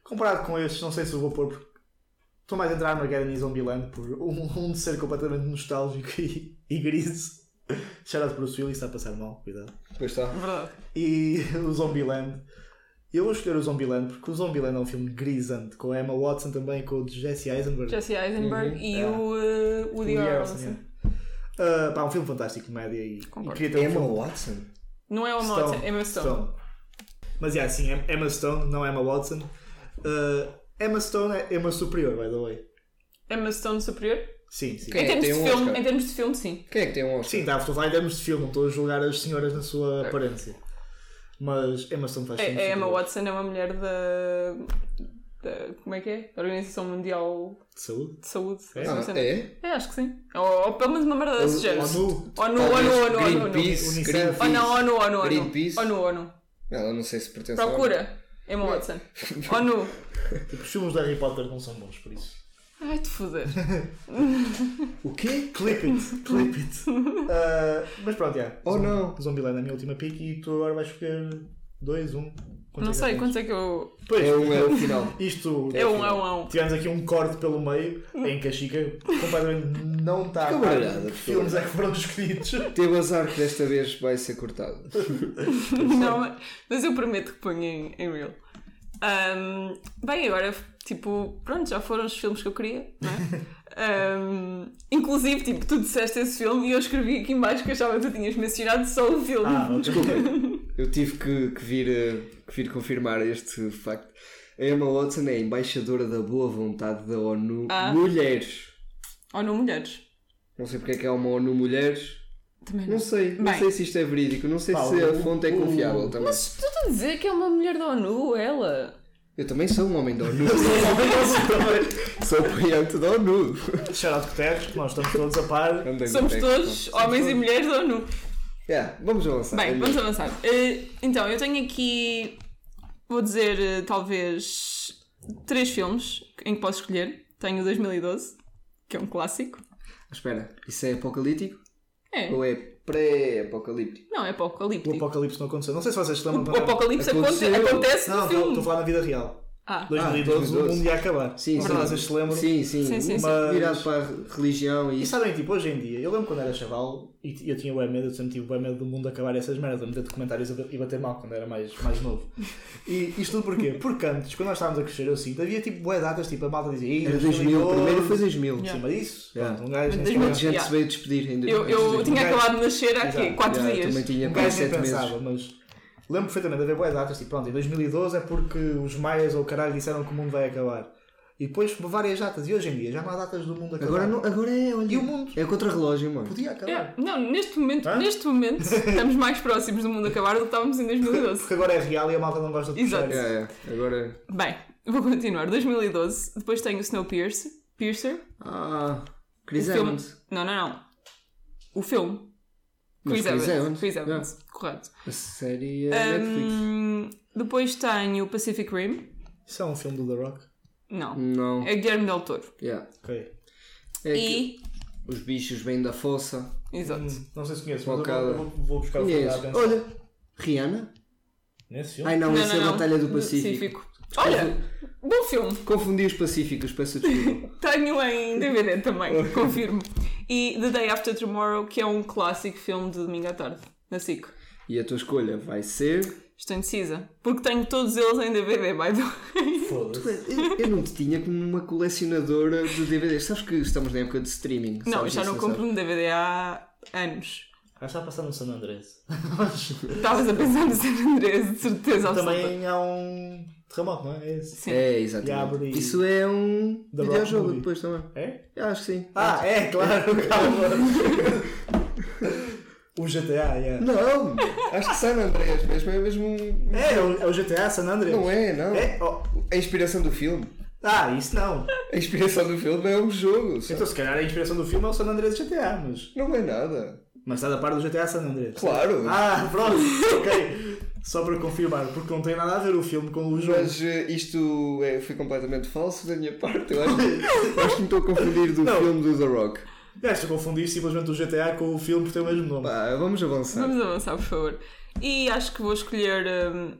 comparado com estes, não sei se eu vou pôr. Porque estou mais a entrar Armageddon e Zombieland por um, um de ser completamente nostálgico e, e grise. Shout o Willis, está a passar mal, cuidado.
Depois está.
Verdade.
E o Zombieland. Eu vou escolher o Zombieland porque o Zombieland é um filme grisante, com a Emma Watson também, com o Jesse Eisenberg.
Jesse Eisenberg e
É.
o uh, Woody
Woody
Harrelson.
É. Uh, pá, um filme fantástico, comédia e, e queria ter um
Emma
filme-
Watson?
Não é o Emma
Stone.
Watson, é Emma Stone.
Mas é assim, Emma Stone, não Emma Watson. Uh, Emma Stone é Emma superior, by the way.
Emma Stone superior?
Sim, sim.
Quem
Em
é
termos,
um
filme, em termos de filme, sim.
Quem é que tem um Oscar?
Sim, tá, estou a falar em termos de filme, não estou a julgar as senhoras na sua aparência. Mas Emma Stone faz
É,
filmes
a Emma. Watson é uma mulher da. da como é que é? Da Organização Mundial
De saúde.
de Saúde.
É?
Assim,
Ah,
assim.
é?
É, acho que sim. Ou, ou pelo menos uma merda desse
Ou-
género.
ONU.
ONU, ONU, ONU, ONU.
Greenpeace. Greenpeace.
Oh não, ONU, ONU, ONU.
Greenpeace.
ONU, ONU.
Ela não sei se pertence ao-
Procura. Emma Watson. ONU.
Tipo, os filmes de Harry Potter não são bons, por isso.
Ai, te foder.
O quê?
Clip it, clip it. Uh, mas pronto, já.
Oh, não.
Zombieland é a minha última pick e tu agora vais escolher 2, 1. Um.
Não sei, quantos é que eu.
Pois,
É um, é o final.
isto.
É um, é um, é um.
Tivemos aqui um corte pelo meio em que a Chica completamente não está a
baralhada,
que filmes é que foram escolhidos.
Teve azar que desta vez vai ser cortado.
Não, mas eu prometo que ponho em, em real. Ahm, bem, agora, tipo, pronto, já foram os filmes que eu queria, não é? Ahm, inclusive, tipo, tu disseste esse filme e eu escrevi aqui embaixo que achava que tu tinhas mencionado só o filme.
Ah.
Desculpa, eu tive que, que vir, eh, que vir confirmar este facto. A Emma Watson é embaixadora da boa vontade da ONU
Ah.
Mulheres.
Não mulheres.
Não sei porque é que é uma ONU Mulheres.
Também não.
Não sei, não
Bem.
sei se isto é verídico, não sei
Pá,
se
o-
a fonte é
o-
confiável também.
Mas tu a dizer que é uma mulher da ONU, ela.
Eu também sou um homem da ONU. sou apoiante da ONU.
Shout out Guterres, nós estamos todos a par.
É que
Somos todos homens e mulheres da ONU.
Yeah, vamos avançar.
Bem,
É
vamos avançar. Eh, então, eu tenho aqui, vou dizer, eh, talvez, três filmes em que posso escolher. Tenho 2012, que é um clássico.
Espera, isso é apocalíptico?
É.
Ou é pré-apocalíptico?
Não, é
O
apocalíptico.
apocalipse não aconteceu. Não sei se vocês lembram.
O
quando-
apocalipse
Aconteceu.
aconte- acontece
Não,
no filme.
estou a falar na vida real.
Ah,
2012, o
2012.
mundo ia acabar.
Sim, sim.
vocês se lembram.
Sim, sim.
Sim, sim, sim.
Mas-
Virado para a religião e
E sabem, tipo, hoje em dia, eu lembro quando era chaval e eu tinha bem medo, eu sempre tive bem medo do mundo acabar essas merdas, a meter documentários e bater mal quando era mais, mais novo. E isto tudo porquê? Porque antes, quando nós estávamos a crescer, eu sinto, havia tipo bué datas, tipo, a malta dizia, "Ih,
Era 2000, o primeiro foi 2000.
Yeah.
Sim, mas isso,
Yeah.
pronto, um gajo nem
2000.
Muita
sequer-
gente
Yeah.
se veio despedir em
eu, eu tinha acabado de nascer há quê?
Exato.
4
Yeah,
dias.
Também tinha
um gajo nem
7 meses.
pensava, mas lembro perfeitamente de haver boas datas, tipo, pronto, em 2012 é porque os maias ou o caralho disseram que o mundo vai acabar. E depois várias datas, e hoje em dia já não há datas do mundo acabar.
Agora, não, agora é, olha,
E o mundo?
é contra-relógio, mano.
Podia acabar.
É, não, neste momento,
Hã?
neste momento estamos mais próximos do mundo acabar do que estávamos em 2012.
Porque agora é real e a malta não gosta de puxar.
Exato.
É, é, agora.
Bem, vou continuar. 2012, depois tenho o Snowpiercer. Piercer.
Ah, Chris. Evans.
Não, não, não. O filme.
Mas
Chris,
Chris
Evans.
Evans,
Chris Evans, correto.
A série é Netflix.
Hum, depois tenho o Pacific Rim.
Isso é um filme do The Rock?
Não.
Não.
É Guilherme Del Toro.
Yeah.
Ok.
É
E.
os bichos vêm da fossa.
Exato.
Hum, não sei se conheço, mas eu vou, vou- buscar o filme.
Olha, Rihanna?
Nesse filme?
Ai não, essa é a Batalha do Pacífico.
Olha, bom filme.
Confundi os Pacíficos, peço desculpa.
Tenho em DVD também, confirmo. E The Day After Tomorrow, que é um clássico filme de domingo à tarde, na SIC.
e a tua escolha vai ser.
Estou indecisa. Porque tenho todos eles em DVD, by the way.
Foda-se.
Eu, eu não te tinha como uma colecionadora de DVDs. Sabes que estamos na época de streaming.
Não, eu já não compro um DVD há anos.
Já está a passar no San Andrés.
Estavas a pensar no San Andrés, de certeza.
Também há um terremoto, não é? É esse.
Sim.
É,
E
exatamente.
abre-
Isso é um
The Rock
videojogo
Movie.
depois também.
É?
Eu acho que sim.
Ah, é, claro, calma. o GTA, yeah.
Não, acho que San Andreas mesmo é mesmo um.
É, é o, é o GTA San Andreas.
Não é, não.
É? Oh.
A inspiração do filme.
Ah, isso não.
A inspiração do filme é um jogo. sabe?
Então, se calhar a inspiração do filme é o San Andreas GTA, mas.
Não é nada.
Mas está da par do GTA San Andreas.
Claro.
Ah, pronto, ok. Só para confirmar, porque não tem nada a ver o filme com o jogo.
Mas eh, isto é, foi completamente falso da minha parte. Eu acho, eu acho que me estou a confundir do
Não.
filme do The Rock.
Já estou a confundir simplesmente o GTA com o filme porque tem o mesmo nome.
Pá, vamos avançar.
Vamos avançar, por favor. E acho que vou escolher. hum,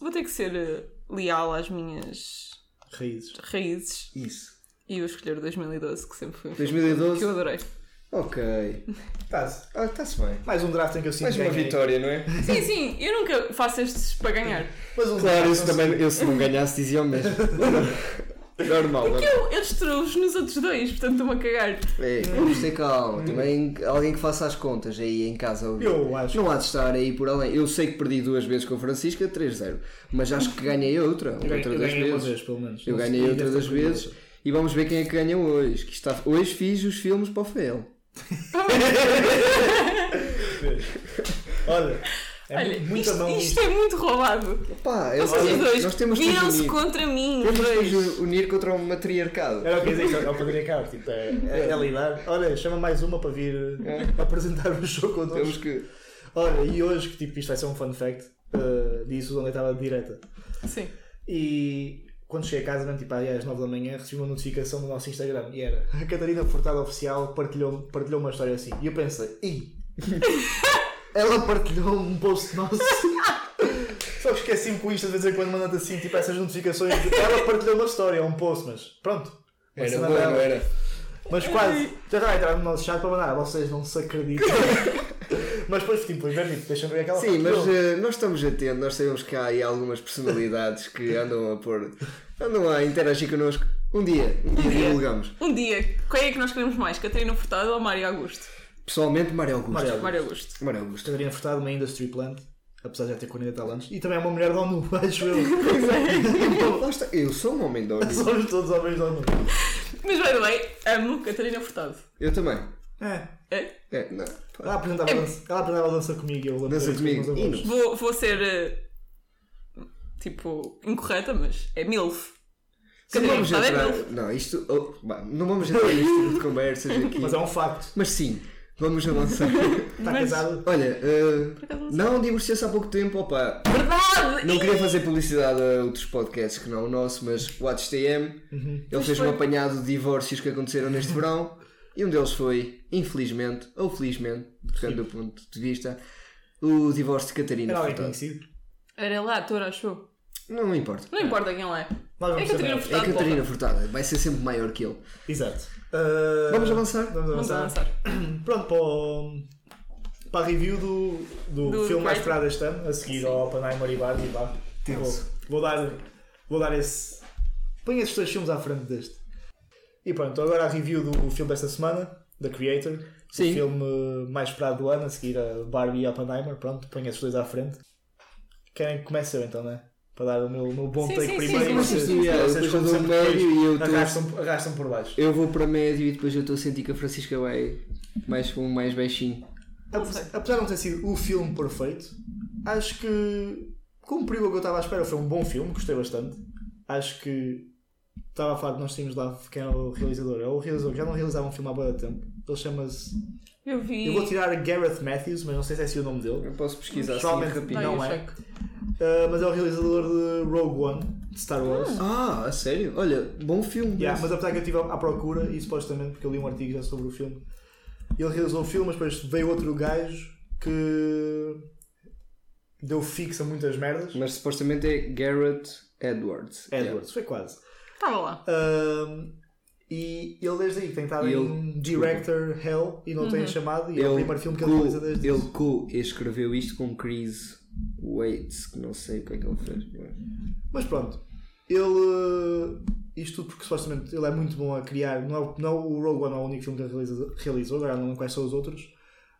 Vou ter que ser eh, leal às minhas
Raízes.
raízes.
Isso.
E vou escolher 2012, que sempre foi um filme
2012?
que eu adorei.
Ok.
Tá-se.
Ah, está-se bem.
Mais um draft em que eu sinto
Mais uma
ganhei.
vitória, não é?
Sim, sim, eu nunca faço estes para ganhar.
Mais um
Claro, isso
não
também, eu se não ganhasse dizia o mesmo. Normal, normal.
Eu, eu destruo-os nos outros dois, portanto estou-me a cagar.
É, vamos ter calma. Também alguém que faça as contas aí em casa.
Eu acho.
Não há de estar aí por além. Eu sei que perdi duas vezes com a Francisca, 3-0. Mas acho que ganhei outra.
Eu ganhei,
outra
eu
das vezes.
vez, pelo menos.
Eu
Não
ganhei outra das vezes. E vamos ver quem é que ganha hoje. Que está... Hoje fiz os filmes para o Fael.
Olha, é
Olha,
mu- muita
isto,
mão.
isto é muito roubado.
Pá, é,
Vocês dois
nós temos
viram-se
unir.
contra mim.
Temos nos unir contra um matriarcado.
Era o que eu dizer, é o patriarcado. Tipo, é, é, é lidar. Olha, chama mais uma para vir eh, apresentar o jogo connosco.
Temos que.
Olha, e hoje, que tipo, isto vai ser um fun fact, uh, disse onde eu estava de direta.
Sim.
E quando cheguei a casa, mesmo, tipo, às 9 da manhã, recebi uma notificação do nosso Instagram e era a Catarina Furtado Oficial partilhou, partilhou uma história assim. E eu pensei, ih, ela partilhou um post nosso. Só que esqueci-me com isto, de vez em quando manda-te assim, tipo, essas notificações. Ela partilhou uma história, um post, mas pronto.
Era
dela.
não era?
Mas quase, já estava a entrar no nosso chat para mandar, vocês não se acreditam. mas depois, tipo, ver, tipo, deixa-me ver aquela
Sim, mas eh, nós estamos atentos, nós sabemos que há aí algumas personalidades que andam a pôr, andam a interagir connosco. Um dia, um dia
dia.
divulgamos.
Um dia, quem é que nós queremos mais? Catarina Furtado ou Mário Augusto?
Pessoalmente, Mário Augusto.
Mário
Mário Augusto.
Mário Augusto.
Catarina Furtado, uma industry plant, apesar de já ter 40 tal anos. E também é uma mulher da ONU, acho eu.
Lá está. Eu sou um homem de ódio.
Somos todos homens da ONU.
Mas, by the way, amo Catarina Furtado.
Eu também.
É.
É?
É, não.
Ela apresentava, dança, ela apresentava dança comigo e eu lembro
Dança
com
comigo.
Vou, vou ser, eh, tipo, incorreta, mas é MILF.
Não vamos
é
entrar.
MILF.
Não, isto. oh, bah, não vamos entrar neste tipo de conversas aqui.
Mas é um facto.
Mas sim, Vamos avançar.
Está
Mas-
casado?
Olha, uh,
acaso não
não divorciou-se há pouco tempo, opa.
Verdade!
Não queria fazer publicidade a outros podcasts que não o nosso, mas o HTM, ele fez um
foi.
apanhado de divórcios que aconteceram neste verão e um deles foi, infelizmente, ou felizmente, depende do ponto de vista, o divórcio de Catarina
Era alguém
Furtado.
conhecido?
Era lá, ator, achou.
Não importa.
Não importa quem ele é.
Nós
É Catarina
saber.
É
Furtado.
Catarina. Furtada, vai ser sempre maior que ele.
Exato. Uh,
Vamos avançar?
Vamos
Vamos
avançar.
avançar.
Pronto, para, o- para a review do, do,
Do
filme mais esperado este ano, a seguir ao Oppenheimer e Barbie. Vá. Vou, vou dar, vou dar esse. Põe esses dois filmes à frente deste. E pronto, agora a review do filme desta semana, The Creator.
Sim.
O filme mais esperado do ano, a seguir a Barbie e Oppenheimer. Pronto, põe esses dois à frente. Querem que comece eu então, né? Para dar o meu, o meu bom
Sim,
take
sim,
primeiro
sim,
e vocês,
sim, sim.
vocês
Depois eu dou médio e eu tô-
arrastam, arrastam por baixo.
Eu vou para médio e depois eu estou a sentir que a Francisca vai mais com um mais baixinho.
Apesar apesar de não ter sido o filme perfeito, acho que cumpriu o que eu estava à espera. Foi um bom filme, gostei bastante. Acho que estava a falar de nós tínhamos lá quem era o realizador. É o realizador que já não realizava um filme há muito tempo. Ele chama-se.
Eu vi.
Eu vou tirar Gareth Matthews, mas não sei se é esse o nome dele.
Eu posso pesquisar assim
Provavelmente
rapidinho.
Vai,
não
eu
é. Uh, mas é o realizador de Rogue One, de Star Wars.
Ah, a sério? Olha, bom filme.
Yeah, mas apesar que eu estive à procura, e supostamente porque eu li um artigo já sobre o filme, ele realizou o filme, mas depois veio outro gajo que deu fixo a muitas merdas.
Mas supostamente é Garrett Edwards.
Edwards, foi quase.
Estava lá.
Um, e ele desde aí tem estado
E
em
ele-
Director Hell e não tem chamado, e é o
Ele,
primeiro filme que ele
co,
realiza desde
ele co-escreveu isto com Chris Waits, que não sei o que é que ele fez.
Mas pronto, ele. Isto tudo porque supostamente ele é muito bom a criar. Não é, não é o Rogue One, é o único filme que ele realizou, agora não quais são os outros,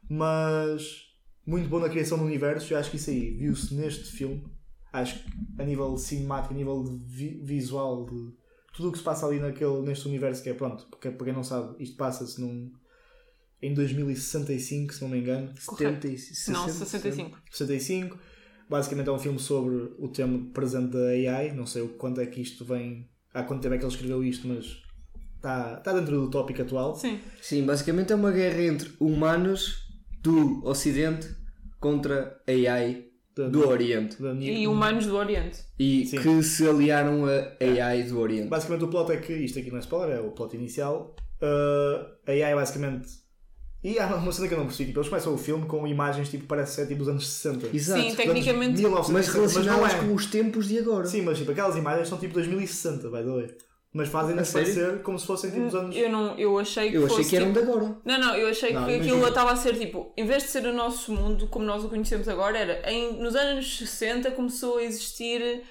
mas muito bom na criação do universo. E acho que isso aí viu-se neste filme. Acho que a nível cinemático, a nível vi- visual, de tudo o que se passa ali naquele, neste universo, que é pronto, porque para quem não sabe, isto passa-se num, em 2065, se não me engano.
Correto.
70,
Não,
60,
65.
65. Basicamente é um filme sobre o tema presente da AI. Não sei o quanto é que isto vem. Há quanto tempo é que ele escreveu isto, mas está, está dentro do tópico atual.
Sim.
Sim, basicamente é uma guerra entre humanos do Ocidente contra AI
Da-
do Oriente.
da
E humanos do Oriente.
E
Sim.
que se aliaram a AI do Oriente.
Basicamente o plot é que. Isto aqui não é spoiler, é o plot inicial. Uh, a AI basicamente. E há uma cena que eu não percebi. Tipo, eles começam o filme com imagens tipo, parece ser tipo dos anos 60.
Exato.
Sim, tecnicamente.
1960,
Mas relacionadas
não é.
com os tempos de agora.
Sim, mas tipo, aquelas imagens são tipo 2060, by the way. Mas
sério?
parecer como se fossem tipo os anos.
Eu, não, eu achei que
Eu achei
fosse,
que eram
tipo...
de agora.
Não, não, eu achei
Não,
que
imagina.
aquilo estava a ser tipo, em vez de ser o nosso mundo como nós o conhecemos agora, era em, nos anos 60 começou a existir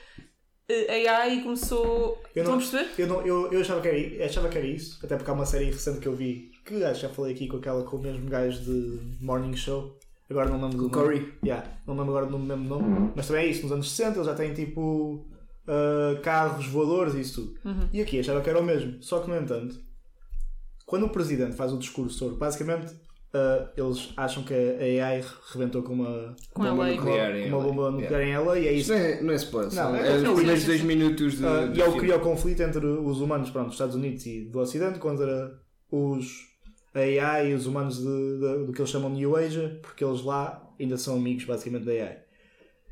eh, AI e começou.
Eu
Estão
não-
a perceber?
Eu, não, eu, eu achava, que era, achava que era isso, até porque há uma série recente que eu vi, que acho que já falei aqui com aquela com o mesmo gajo de Morning Show. Agora não lembro do
Com
nome.
Corey.
Yeah, não lembro agora do mesmo nome. Mas também é isso, nos anos 60 eles já têm tipo ah, carros voadores e isso tudo.
Uhum.
E aqui achava que era o mesmo. Só que no entanto, quando o presidente faz o discurso sobre basicamente ah, eles acham que a AI rebentou com uma
Com
Bomba
LA.
nuclear
uma bomba nuclear em ela e é isso
Isto não é, não é spoiler,
Não,
é,
é-
os primeiros
sim,
dois minutos de, do
e é o que cria o conflito entre os humanos pronto, dos Estados Unidos e do Ocidente contra os AI e os humanos de, de- do que eles chamam de New Asia, porque eles lá ainda são amigos basicamente da AI.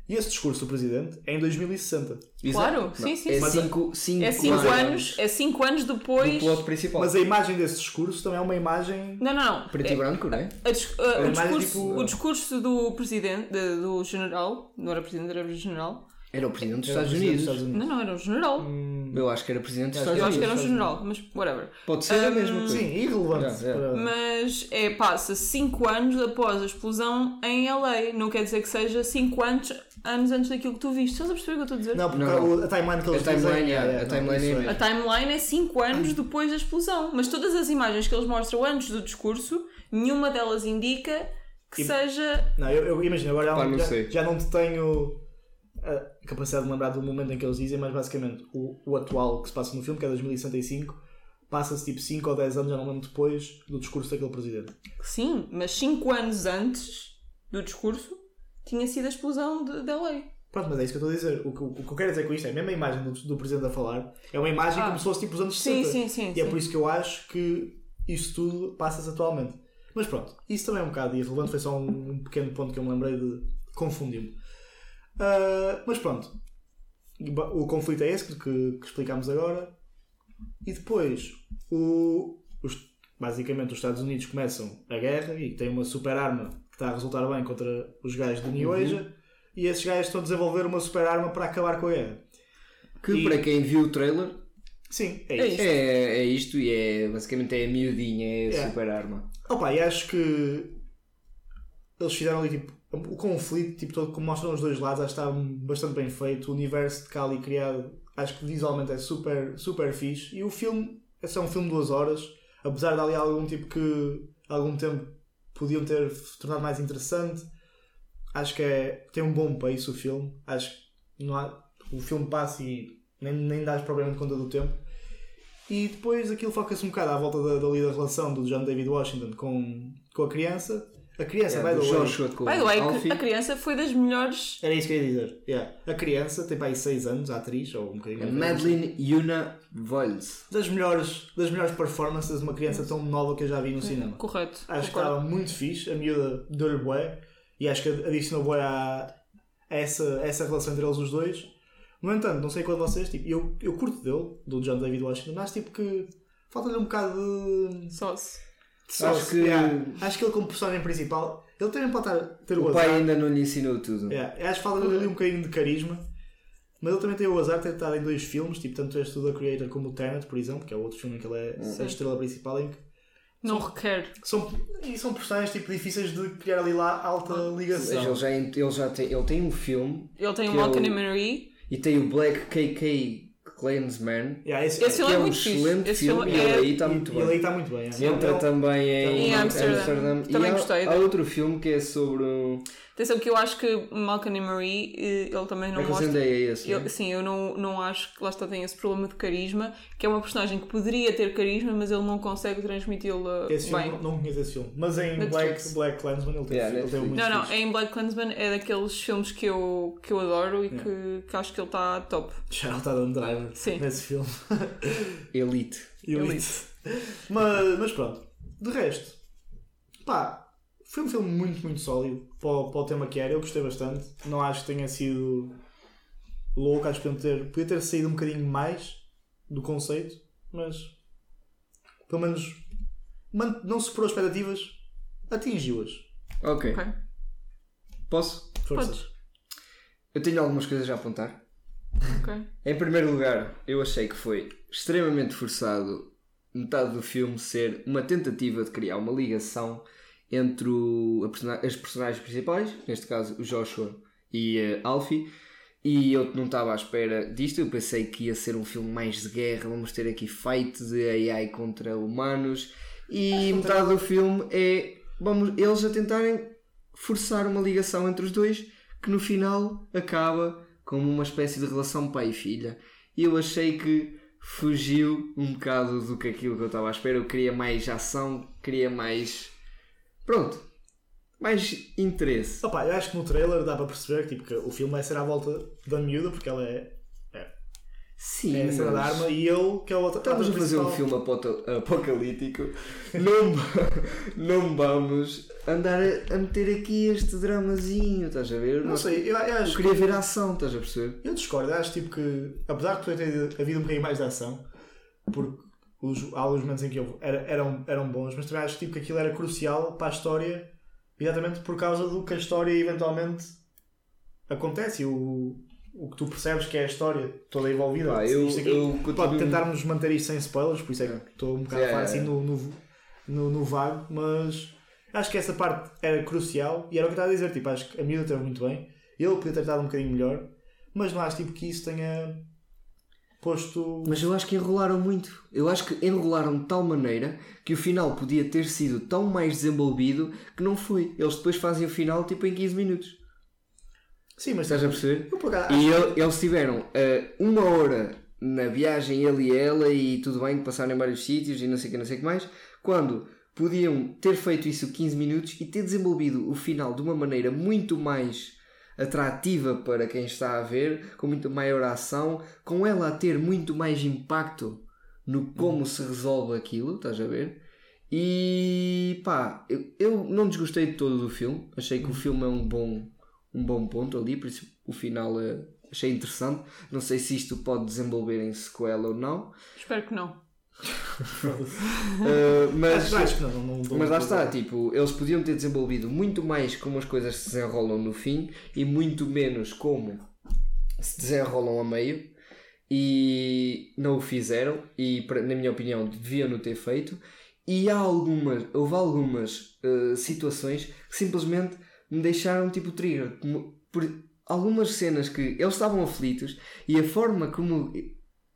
E esse discurso do presidente é em 2060.
Claro,
Exato.
sim, sim,
É
sim.
Mas-
5 cinco,
É 5
anos
anos, é cinco anos
do
depois.
plot principal.
Mas a imagem desse discurso também é uma imagem.
Não, não, não.
Preto
É-
e branco, não é?
a a-
É
o, discurso,
tipo-
o discurso do presidente, de- do general, não era presidente, era general.
Era o presidente dos
é o
Estados
presidente
Unidos.
dos
Não, não, era o general.
Hum,
Eu acho que era presidente dos Estados
Eu acho que
Unidos.
era um general, mas whatever.
Pode ser a
Hum,
mesma coisa.
Sim, irrelevante.
Yeah, yeah.
para-
Mas é, passa 5 anos após a explosão em LA. Não quer dizer que seja 5 anos, anos antes daquilo que tu viste. Estás a perceber o que eu estou a dizer?
Não, porque
Não.
a timeline que eles
A timeline, yeah, a
não,
timeline
isso
é
A timeline é 5 anos depois da explosão. Mas todas as imagens que eles mostram antes do discurso, nenhuma delas indica que
E-
seja.
Não, eu, eu imagino, agora
Pá,
já,
não
já não te tenho a capacidade de lembrar do momento em que eles dizem, mas basicamente o, o atual que se passa no filme, que é 2065, passa-se tipo 5 ou 10 anos, já não lembro depois, do discurso daquele presidente.
Sim, mas 5 anos antes do discurso tinha sido a explosão de, de LA.
Pronto, mas é isso que eu estou a dizer. O que, o que eu quero dizer com isto é a mesma imagem do, do presidente a falar, é uma imagem
Ah.
como se fosse tipo os anos
Sim,
60.
sim, sim.
E é
sim.
por isso que eu acho que isso tudo passa-se atualmente. Mas pronto, isso também é um bocado irrelevante, foi só um, um pequeno ponto que eu me lembrei de confundir-me. Ah, mas pronto, o conflito é esse que, que explicámos agora. E depois, o, os, basicamente, os Estados Unidos começam a guerra e têm uma super arma que está a resultar bem contra os gajos de New Asia. E esses gajos estão a desenvolver uma super arma para acabar com a guerra.
Que
E-
para quem viu o trailer
Sim, é
É. Isto.
é, é isto e é basicamente é a miudinha, é a
É.
super arma.
Opa, e acho que eles fizeram ali tipo o conflito, tipo, todo como mostram os dois lados, acho que está bastante bem feito. O universo de Kali criado, acho que visualmente é super, super fixe. E o filme, é um filme de duas horas, apesar de ali algum tipo que algum tempo podiam ter tornado mais interessante. Acho que é, tem um bom pace o filme. Acho que não há, o filme passa e nem, nem dás propriamente conta do tempo. E depois aquilo foca-se um bocado à volta da, dali da relação do John David Washington com, com a criança. A criança,
É,
by
do
the way,
Joshua com
By the way,
Alfie.
a criança foi das melhores.
era isso que eu ia dizer. Yeah. A criança tem para aí 6 anos, a atriz, ou um bocadinho mais velha.
Madeline Yuna Voiles.
Das melhores, das melhores performances de uma criança tão nova que eu já vi no cinema.
Correto.
Acho que estava muito fixe, a miúda deu-lhe bué e acho que adicionou bué a, a essa, a essa relação entre eles os dois. No entanto, não sei quando vocês, tipo, eu, eu curto dele, do John David Washington, mas tipo que falta-lhe um bocado de.
Sauce.
Acho que-
Yeah. Acho que ele como personagem principal, ele também pode estar, ter o,
O pai
azar.
ainda não lhe ensinou tudo.
Yeah, acho que falta-lhe ali um bocadinho de carisma. Mas ele também tem o azar de ter estado em dois filmes, tipo tanto este do The Creator como o Tenet, por exemplo, que é o outro filme em que ele é a estrela principal, em que
Não requer.
são, e são personagens tipo, difíceis de criar ali lá alta
Mas
ligação.
ele já, ele já tem, ele tem um filme
Ele tem
Que
o Malcolm
é
e Marie.
e tem o Black KK Clansman,
Yeah, esse,
Esse
que
filme
é
é
um excelente
Esse
filme
filme
e ele
é-
aí está
e-
muito
e
bem.
ele aí está muito bem. é.
Entra
Ele-
também em,
Em Amsterdam.
E
Também
há,
gostei
há outro filme que é sobre. um-
Atenção que eu acho que Malcolm e Marie, eh, ele também não
É
mostra.
É esse.
Eu,
né?
sim, eu não, não acho que lá está tem esse problema de carisma, que é uma personagem que poderia ter carisma, mas ele não consegue
Esse filme,
bem.
não, não conheço esse filme. Mas em Black. Black Clansman ele tem,
Yeah,
ele tem muito
Não, não, em Black Clansman é daqueles filmes que eu, que eu adoro e que, que acho que ele está top.
Já está dando driver
Sim.
nesse filme.
Elite.
Elite. mas, mas pronto. De resto, pá, foi um filme muito, muito sólido para o, para o tema que era. Eu gostei bastante. Não acho que tenha sido louco. Acho que podia ter, podia ter saído um bocadinho mais do conceito, mas pelo menos não superou as expectativas, atingiu-as.
Ok.
Ok?
Posso?
Força.
Podes.
Eu tenho algumas coisas a apontar.
Ok.
Em primeiro lugar, eu achei que foi extremamente forçado metade do filme ser uma tentativa de criar uma ligação entre o- persona- as personagens principais, neste caso o Joshua e a Alfie, e eu não estava à espera disto. Eu pensei que ia ser um filme mais de guerra, vamos ter aqui fight de AI contra humanos, e metade do filme é vamos, eles a tentarem forçar uma ligação entre os dois que no final acaba como uma espécie de relação pai e filha. E eu achei que fugiu um bocado do que aquilo que eu estava à espera. Eu queria mais ação, queria mais. Pronto, mais interesse.
Opa, eu acho que no trailer dá para perceber tipo, que o filme vai ser à volta da miúda, porque ela é,
Sim,
é a cena da arma, e ele, que é o outro
Estamos a fazer um filme apocalíptico. Não, não vamos andar a, a meter aqui este dramazinho, estás a ver?
Não sei, eu, eu
Eu
acho
queria ver a ação, estás a perceber?
Eu discordo, eu acho tipo que, apesar de ter havido um bocadinho mais de ação, porque os, há alguns momentos em que era, eram, eram bons, mas também acho tipo, que aquilo era crucial para a história, exatamente por causa do que a história eventualmente acontece e o, o que tu percebes que é a história toda envolvida.
Pá, eu-
aqui
eu
pode
continuo-
tentarmos manter isto sem spoilers, por isso é que estou um bocado a falar assim no, no, no, no vago, mas acho que essa parte era crucial e era o que estava a dizer, tipo, acho que a miúda teve muito bem, ele podia ter estado um bocadinho melhor, mas não acho tipo, que isso tenha posto.
Mas eu acho que enrolaram muito. Eu acho que enrolaram de tal maneira que o final podia ter sido tão mais desenvolvido que não foi. Eles depois fazem o final tipo em 15 minutos.
Sim, mas
Estás a perceber?
acaso,
E ele- eles tiveram eh, uma hora na viagem, ele e ela, e tudo bem, que passaram em vários sítios e não sei o que, não sei o que mais, quando podiam ter feito isso 15 minutos e ter desenvolvido o final de uma maneira muito mais atrativa para quem está a ver, com muito maior ação, com ela a ter muito mais impacto no como se resolve aquilo, estás a ver? E pá, eu, eu não desgostei de todo do filme. Achei que o filme é um bom, um bom ponto ali, por isso o final eh, achei interessante. Não sei se isto pode desenvolver em sequela ou não.
Espero que não.
Uh, mas,
Acho, não, não, não
mas lá está, tipo, eles podiam ter desenvolvido muito mais como as coisas se desenrolam no fim e muito menos como se desenrolam a meio e não o fizeram e na minha opinião deviam no ter feito. E há algumas, houve algumas uh, situações que simplesmente me deixaram tipo trigger. Por algumas cenas que eles estavam aflitos e a forma como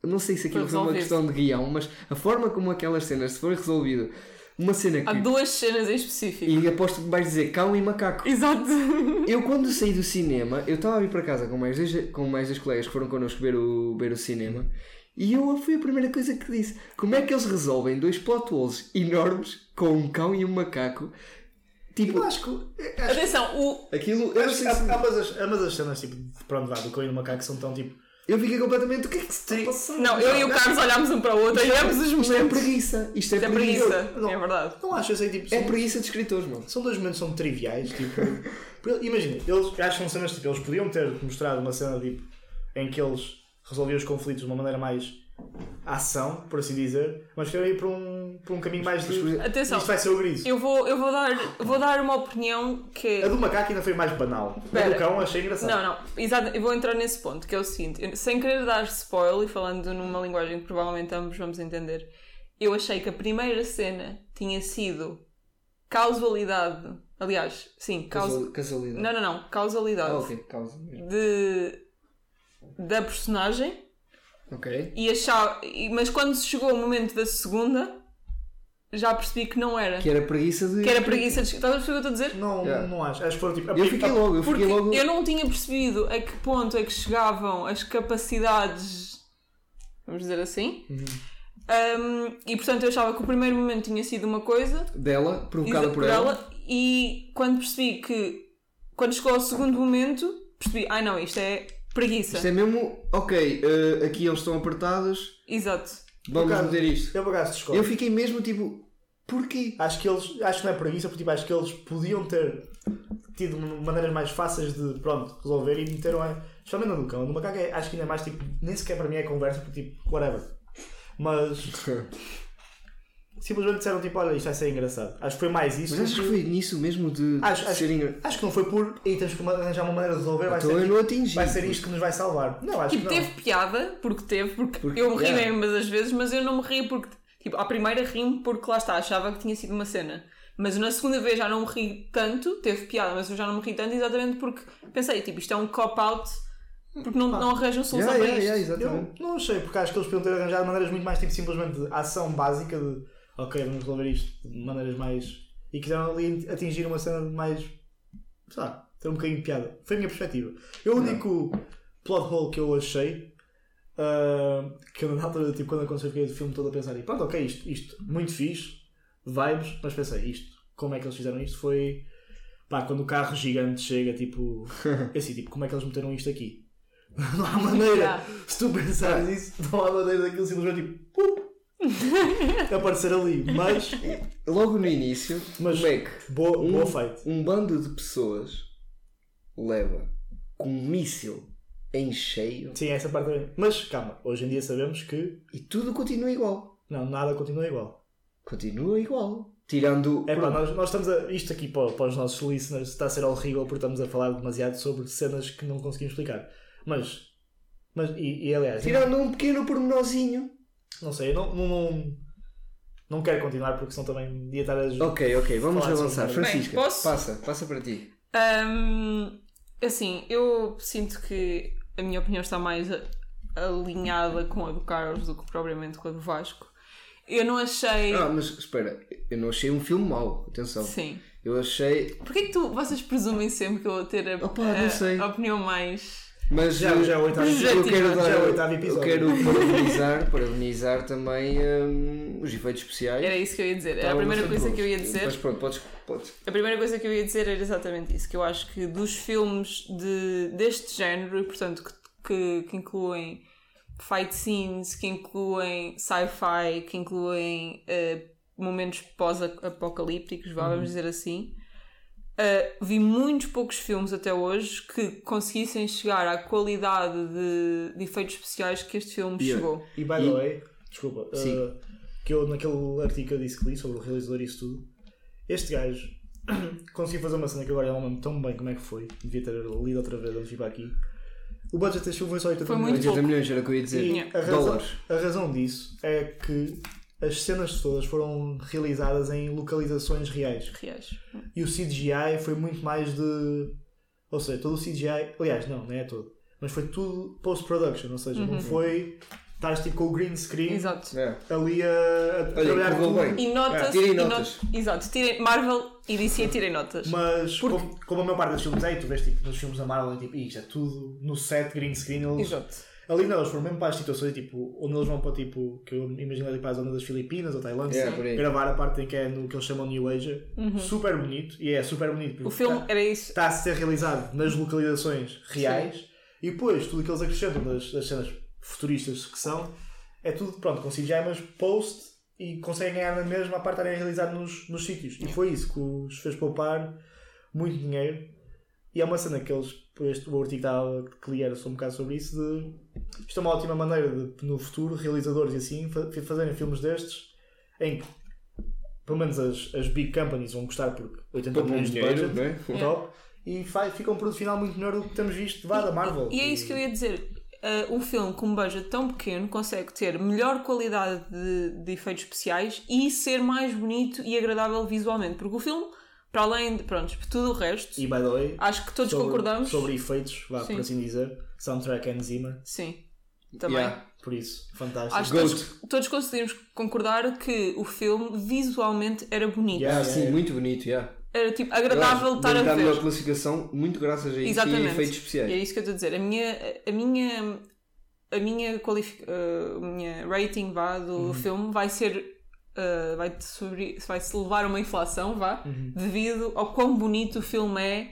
não sei se aquilo
Foi
uma questão de guião, mas a forma como aquelas cenas se foi resolvido uma cena que
Há duas cenas em específico.
e aposto que vais dizer cão e macaco.
Exato.
Eu quando saí do cinema, eu estava a vir para casa com mais dois, com mais dois colegas que foram connosco ver o, ver o cinema e eu foi a primeira coisa que disse. Como é que eles resolvem dois plot holes enormes com um cão e um macaco? Tipo,
Eu acho que. Acho,
Atenção, o...
aquilo. Eu, não
acho que
se-
ambas, as, ambas as cenas, tipo, de pronto, vá, do Coelho e do Macaco são tão tipo.
Eu fiquei completamente. O que é que se está a passar?
Não, eu e o Carlos olhámos um para o outro e olhamos os
Isto é
momentos.
preguiça. Isto é,
Isto é
preguiça.
preguiça.
Não.
É verdade.
Não acho, eu sei, tipo.
É
São,
preguiça de escritores, mano.
são dois momentos são triviais, tipo. Imagina, eles são cenas tipo, eles podiam ter mostrado uma cena tipo, em que eles resolviam os conflitos de uma maneira mais ação, por assim dizer, mas querem ir para um, para um caminho mais de.
Atenção.
Isto vai ser o gris.
Eu vou, eu vou, dar, vou dar uma opinião que.
A do macaco ainda foi mais banal. A
Espera.
do cão achei engraçado.
Não, não, exato, eu vou entrar nesse ponto, que é o seguinte, eu- sem querer dar spoiler e falando numa linguagem que provavelmente ambos vamos entender, eu achei que a primeira cena tinha sido causalidade, aliás, sim, causa...
Casal- Casualidade.
Não, não, não, causalidade
Ah, ok, causa mesmo.
de da personagem
Ok.
e achava, mas quando chegou o momento da segunda, já percebi que não era.
Que era preguiça de.
Que era preguiça de... Estás a perceber o que eu estou a dizer?
Não,
Yeah.
não acho. Acho que foram tipo. a
Eu fiquei logo, eu fiquei logo.
eu não tinha percebido a que ponto é que chegavam as capacidades, vamos dizer assim.
Uhum.
Um, e portanto eu achava que o primeiro momento tinha sido uma coisa
Dela, provocada
exa-
por ela.
e quando percebi que quando chegou ao segundo momento percebi, ai não, isto é preguiça.
Isto é mesmo, ok, eh, aqui eles estão apertados,
Exato.
vamos
acaso,
meter isto.
Eu por acaso discordo.
Eu fiquei mesmo tipo, porquê?
Acho que eles. Acho que não é preguiça, porque tipo, acho que eles podiam ter tido maneiras mais fáceis de pronto, resolver e meteram a. Especialmente no do cão. No macaco é- acho que ainda é mais tipo. Nem sequer para mim é conversa, porque tipo, whatever. Mas. simplesmente disseram tipo, olha, isto vai ser engraçado. Acho que foi mais isso.
Mas achas
do
que foi nisso mesmo de
Acho-
de
acho-
ser engra-
Acho que não foi por. E temos que arranjar uma maneira de resolver. Vai,
Então
ser, tipo-
não atingi.
vai ser isto que nos vai salvar. Não, acho
Tipo,
que não.
teve piada, porque teve, porque,
Porque-
eu me ri
yeah.
mesmo das vezes, mas eu não me ri porque, tipo, à primeira ri-me porque lá está, achava que tinha sido uma cena. Mas na segunda vez já não me ri tanto, teve piada, mas eu já não me ri tanto exatamente porque pensei, tipo, isto é um cop-out porque não, não arranjam solução
Yeah,
para
yeah,
isto.
yeah, exatamente.
Eu não achei, porque acho que eles podiam ter arranjado maneiras muito mais tipo simplesmente de ação básica de ok, vamos resolver isto de maneiras mais. e quiseram ali atingir uma cena de mais. sei lá, ter um bocadinho de piada. Foi a minha perspectiva. Eu, o único plot hole que eu achei. ah, que eu na altura, tipo, quando aconteceu, fiquei o filme todo a pensar, e pronto, ok, isto, isto muito fixe, vibes, mas pensei, isto, como é que eles fizeram isto? Foi. pá, quando o carro gigante chega, tipo. é assim, tipo, como é que eles meteram isto aqui? Não há maneira. Se tu pensares nisso, não há maneira daquilo simplesmente tipo. uh, aparecer ali. Mas.
Logo no início,
Mas-
como é que
Boa,
um,
boa feito.
um bando de pessoas leva com um míssil em cheio
Sim, essa parte também. Mas calma, hoje em dia sabemos que.
e tudo continua igual.
Não, nada continua igual.
Continua igual. Tirando.
É pá, nós, nós estamos a. Isto aqui para, para os nossos listeners está a ser horrível porque estamos a falar demasiado sobre cenas que não conseguimos explicar. Mas. Mas, e, e aliás,
Tirando um pequeno pormenorzinho.
Não sei, eu não, não, não, não quero continuar porque senão também ia estar a.
Ok, ok, vamos
Falar
avançar. Francisca,
Bem, posso?
passa, passa para ti.
Hum, assim, eu sinto que a minha opinião está mais alinhada com a do Carlos do que propriamente com a do Vasco. Eu não achei.
Ah, mas espera, eu não achei um filme mau, atenção.
Sim.
Eu achei.
Porquê que tu, vocês presumem sempre que eu vou ter a,
Opa,
a- a opinião mais.
Mas
Já-
eh,
já é o oitavo
eu
episódio.
quero
Já
dar,
é o oitavo
eu
episódio.
quero parabenizar, parabenizar também hum, os efeitos especiais.
Era isso que eu ia dizer. Era a
Estavam
primeira coisa que eu ia dizer.
Mas pronto, podes. podes.
A primeira coisa que eu ia dizer era exatamente isso, que eu acho que dos filmes de, deste género, e portanto que, que, que incluem fight scenes, que incluem sci-fi, que incluem eh, momentos pós-apocalípticos, vamos dizer assim. Uh, vi muitos poucos filmes até hoje que conseguissem chegar à qualidade de, de efeitos especiais que este filme
Yeah.
chegou.
E by the
E-
way, desculpa, uh, que eu naquele artigo que eu disse que li sobre o realizador e isso tudo, este gajo conseguiu fazer uma cena que agora não me lembro tão bem como é que foi, devia ter lido outra vez antes de vir para aqui. O budget deste filme foi só 80
Foi
milhões.
muito
80
pouco.
milhões era o que eu ia dizer.
E
Yeah.
a razão,
Dólares.
a razão disso é que as cenas todas foram realizadas em localizações reais.
Reais.
E o CGI foi muito mais de. Ou seja, todo o CGI. Aliás, não, não é todo. Mas foi tudo post-production. Ou seja, não foi. Estás tipo com o green screen
Exato.
É.
ali a, a
Olha,
trabalhar tudo.
bem.
E notas.
tirem
e
notas.
not- Exato, tirem, Marvel e DC tirem notas.
Mas
Porque-
como, como a maior parte dos filmes é, e tu vês tipo, nos filmes da Marvel, é tipo, isto é tudo no set green screen. Eles,
Exato.
Ali não, eles foram mesmo para as situações tipo, onde eles vão para tipo, que eu imagino ali para a zona das Filipinas ou Tailândia,
É,
gravar a parte em que é no que eles chamam New Asia. Super bonito, e é super bonito. porque
Uhum. O filme
tá-
era isso.
está a ser realizado nas localizações reais e depois tudo o que eles acrescentam das, das cenas futuristas que são é tudo pronto com CGI mas post e conseguem ganhar na mesma a parte de estarem a realizar nos, nos sítios e foi isso que os fez poupar muito dinheiro e é uma cena que eles este, o artigo que estava que li era só um bocado sobre isso de isto é uma ótima maneira de no futuro realizadores e assim fa- fazerem filmes destes em que pelo menos as, as big companies vão gostar porque 80
Poupam
milhões de budget
não é?
top e fa- fica um produto final muito melhor do que temos visto vá, da Marvel.
E é isso que eu ia dizer. Uh, um filme com um budget tão pequeno consegue ter melhor qualidade de, de efeitos especiais e ser mais bonito e agradável visualmente. Porque o filme, para além de pronto, de tudo o resto,
E by the way,
acho que todos
sobre,
concordamos.
sobre efeitos, vá,
Sim.
por assim dizer, soundtrack Hans Zimmer,
Sim, também.
Yeah.
por isso, fantástico.
Acho que todos, todos conseguimos concordar que o filme visualmente era bonito.
Yeah.
Ah, sim, muito bonito, já.
Era tipo agradável estar a ver.
classificação, muito graças a isso e
Exatamente.
efeitos
E é
especiais.
isso que eu estou a dizer. A minha, a minha, a minha, qualific... uh, a minha rating vá, do
Uhum.
filme vai ser. Uh, vai, sobre... vai se levar a uma inflação, vá,
Uhum.
devido ao quão bonito o filme é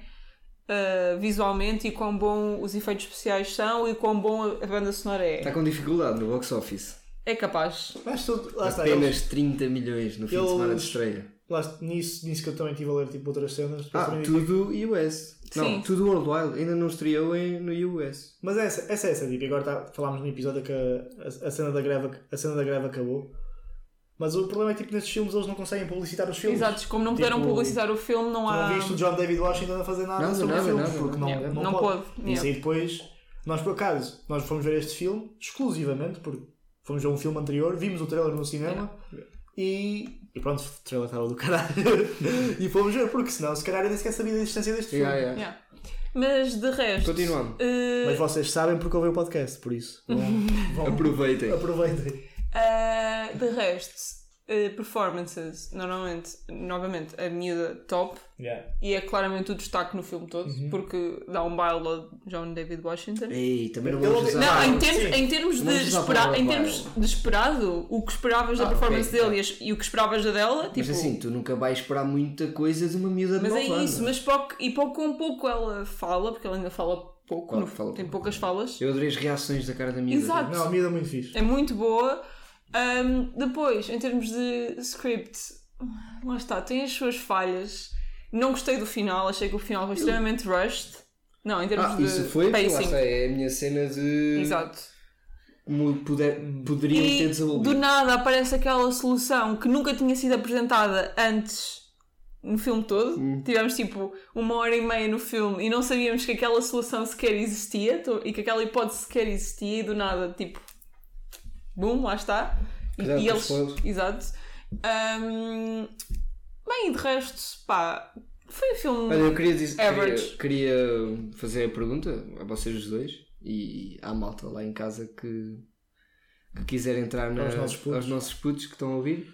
uh, visualmente e quão bom os efeitos especiais são e quão bom a banda sonora é.
Está com dificuldade no box office.
É capaz.
Mas tudo, lá está,
Apenas
eles,
30 milhões no fim de
eles-
semana de estreia.
lá, nisso, nisso que eu também estive a ler tipo, outras cenas.
Ah, tudo US. Não,
Sim.
tudo Worldwide. Ainda não estreou em, no US.
Mas essa, essa é essa dica. Agora tá, falámos no episódio que a, a, a cena da greve, a cena da greve acabou. Mas o problema é que tipo, nestes filmes eles não conseguem publicitar os filmes.
Exato, como não puderam
Tipo,
publicitar o filme, não há.
não viste o John David Washington a fazer nada,
Nada,
sobre
nada,
o filme,
nada,
porque não,
Yeah,
não,
não
pode.
pode, yeah.
Isso aí depois, nós por acaso, nós fomos ver este filme exclusivamente, porque fomos ver um filme anterior, vimos o trailer no cinema e, e pronto, o trailer estava do caralho. e fomos ver, porque senão se calhar eu nem sequer sabia da existência deste filme.
Yeah, yeah.
Yeah. Mas de resto.
Continuando.
uh,
Mas vocês sabem porque ouvem o podcast, por isso. Vão, vão-
Aproveitem.
aproveitem.
Uh, de resto, uh, performances, normalmente, novamente, a miúda top
Yeah.
e é claramente o destaque no filme todo,
Uhum.
porque dá um baile ao John David Washington.
Ei, também não vamos usar.
Não, em termos,
sim.
em termos de
Vamos usar a
esperar,
palavra
em termos de esperado, o que esperavas da
Ah,
performance
ok,
dele e as- e, o que esperavas da dela,
Mas
tipo,
assim, tu nunca vais esperar muita coisa de uma miúda de
mas é
9 anos.
isso, mas pouco, e pouco com pouco ela fala, porque ela ainda fala pouco,
Claro,
no-
fala
tem poucas falas.
Eu adorei as reações da cara da miúda.
Exato.
Não, a miúda é muito fixe.
É muito boa. Ahm, depois, em termos de script, lá está, tem as suas falhas. Não gostei do final, achei que o final foi extremamente rushed. Não, em termos
Ah,
de
isso foi, lá
pacing.
está, é a minha cena de
Exato.
puder, poderiam ter
E
desenvolvido.
do nada aparece aquela solução que nunca tinha sido apresentada antes no filme todo.
Hum.
Tivemos tipo uma hora e meia no filme e não sabíamos que aquela solução sequer existia e que aquela hipótese sequer existia e do nada, tipo, bum, lá está. E, e eles.
spoilers.
Exato. Ahm, bem, e de resto, pá, foi um filme.
Olha, eu queria, dizer, queria,
Average.
queria fazer a pergunta a vocês os dois e à malta lá em casa que, que quiser entrar na,
Aos nossos putos.
aos nossos putos que estão a ouvir.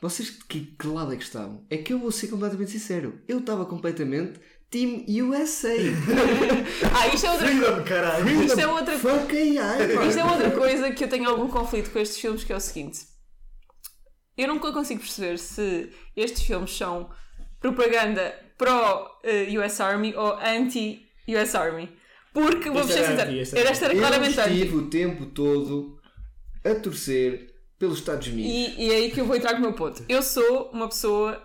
Vocês de que, que lado é que estavam? É que eu vou ser completamente sincero. Eu estava completamente Team USA.
Ah, isto é outra
Freedom, caralho!
Isto é outra
Fuck AI, pá.
Isto é outra coisa que eu tenho algum conflito com estes filmes, que é o seguinte. Eu nunca consigo perceber se estes filmes são propaganda pró-US Army ou anti-US Army. Porque, vou ser
anti,
era esta era
Eu
claramente anti.
estive o tempo todo a torcer pelos Estados Unidos.
E, e é aí que eu vou entrar com o meu ponto. Eu sou uma pessoa,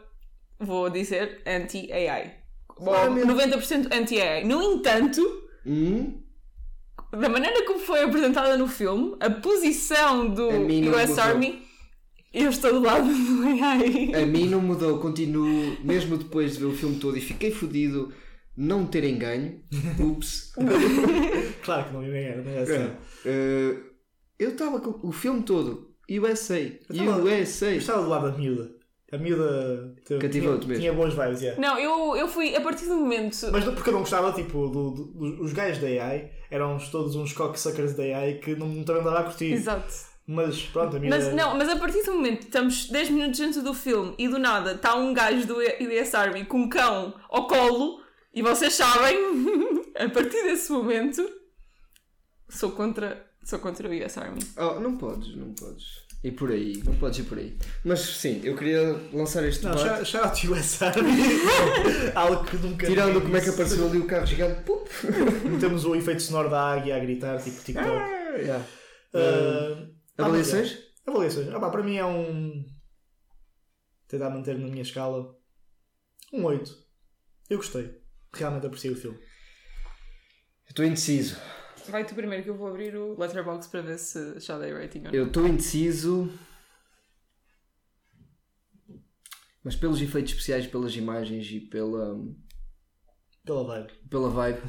vou dizer, anti-AI.
Claramente.
90% anti-AI. No entanto,
Hum?
da maneira como foi apresentada no filme, a posição do
A
US
mudou.
Army, eu estou do lado do AI.
A mim não mudou, continuo, mesmo depois de ver o filme todo e fiquei fodido não terem ganho. Ups.
Claro que não ia ganhar, não é assim.
Eh, eu estava com o filme todo. USA.
tava-
USA.
Eu estava do lado da miúda. A miúda teve- tinha,
mesmo.
tinha boas vibes, yeah.
Não, eu, eu fui, a partir do momento.
Mas não- porque eu não gostava, tipo, do, do- do- os gajos da AI eram uns- todos uns cocksuckers da AI que não, também andava a curtir.
Exato.
Mas pronto, a miúda.
Mas, não, mas a partir do momento que estamos 10 minutos dentro do filme e do nada está um gajo do US Army com um cão ao colo e vocês sabem, a partir desse momento, sou contra, sou contra o US Army.
Oh, não podes, não podes. Ir por aí, não podes ir por aí. Mas sim, eu queria lançar este
Não,
debate.
shout out to US Army. Algo que nunca.
Tirando como é que apareceu ali o carro gigante. Pup.
Temos o efeito sonoro da águia a gritar, tipo TikTok.
Ah, yeah.
Ah,
Avaliações?
ah, Avaliações. Ah, pá, para mim é um. Tentar manter na minha escala. Um 8. Eu gostei. Realmente apreciei o filme.
Estou indeciso.
Vai tu primeiro que eu vou abrir o Letterboxd para ver se já dei rating ou não.
Eu estou indeciso. Mas pelos efeitos especiais, pelas imagens e pela,
Pela vibe.
pela vibe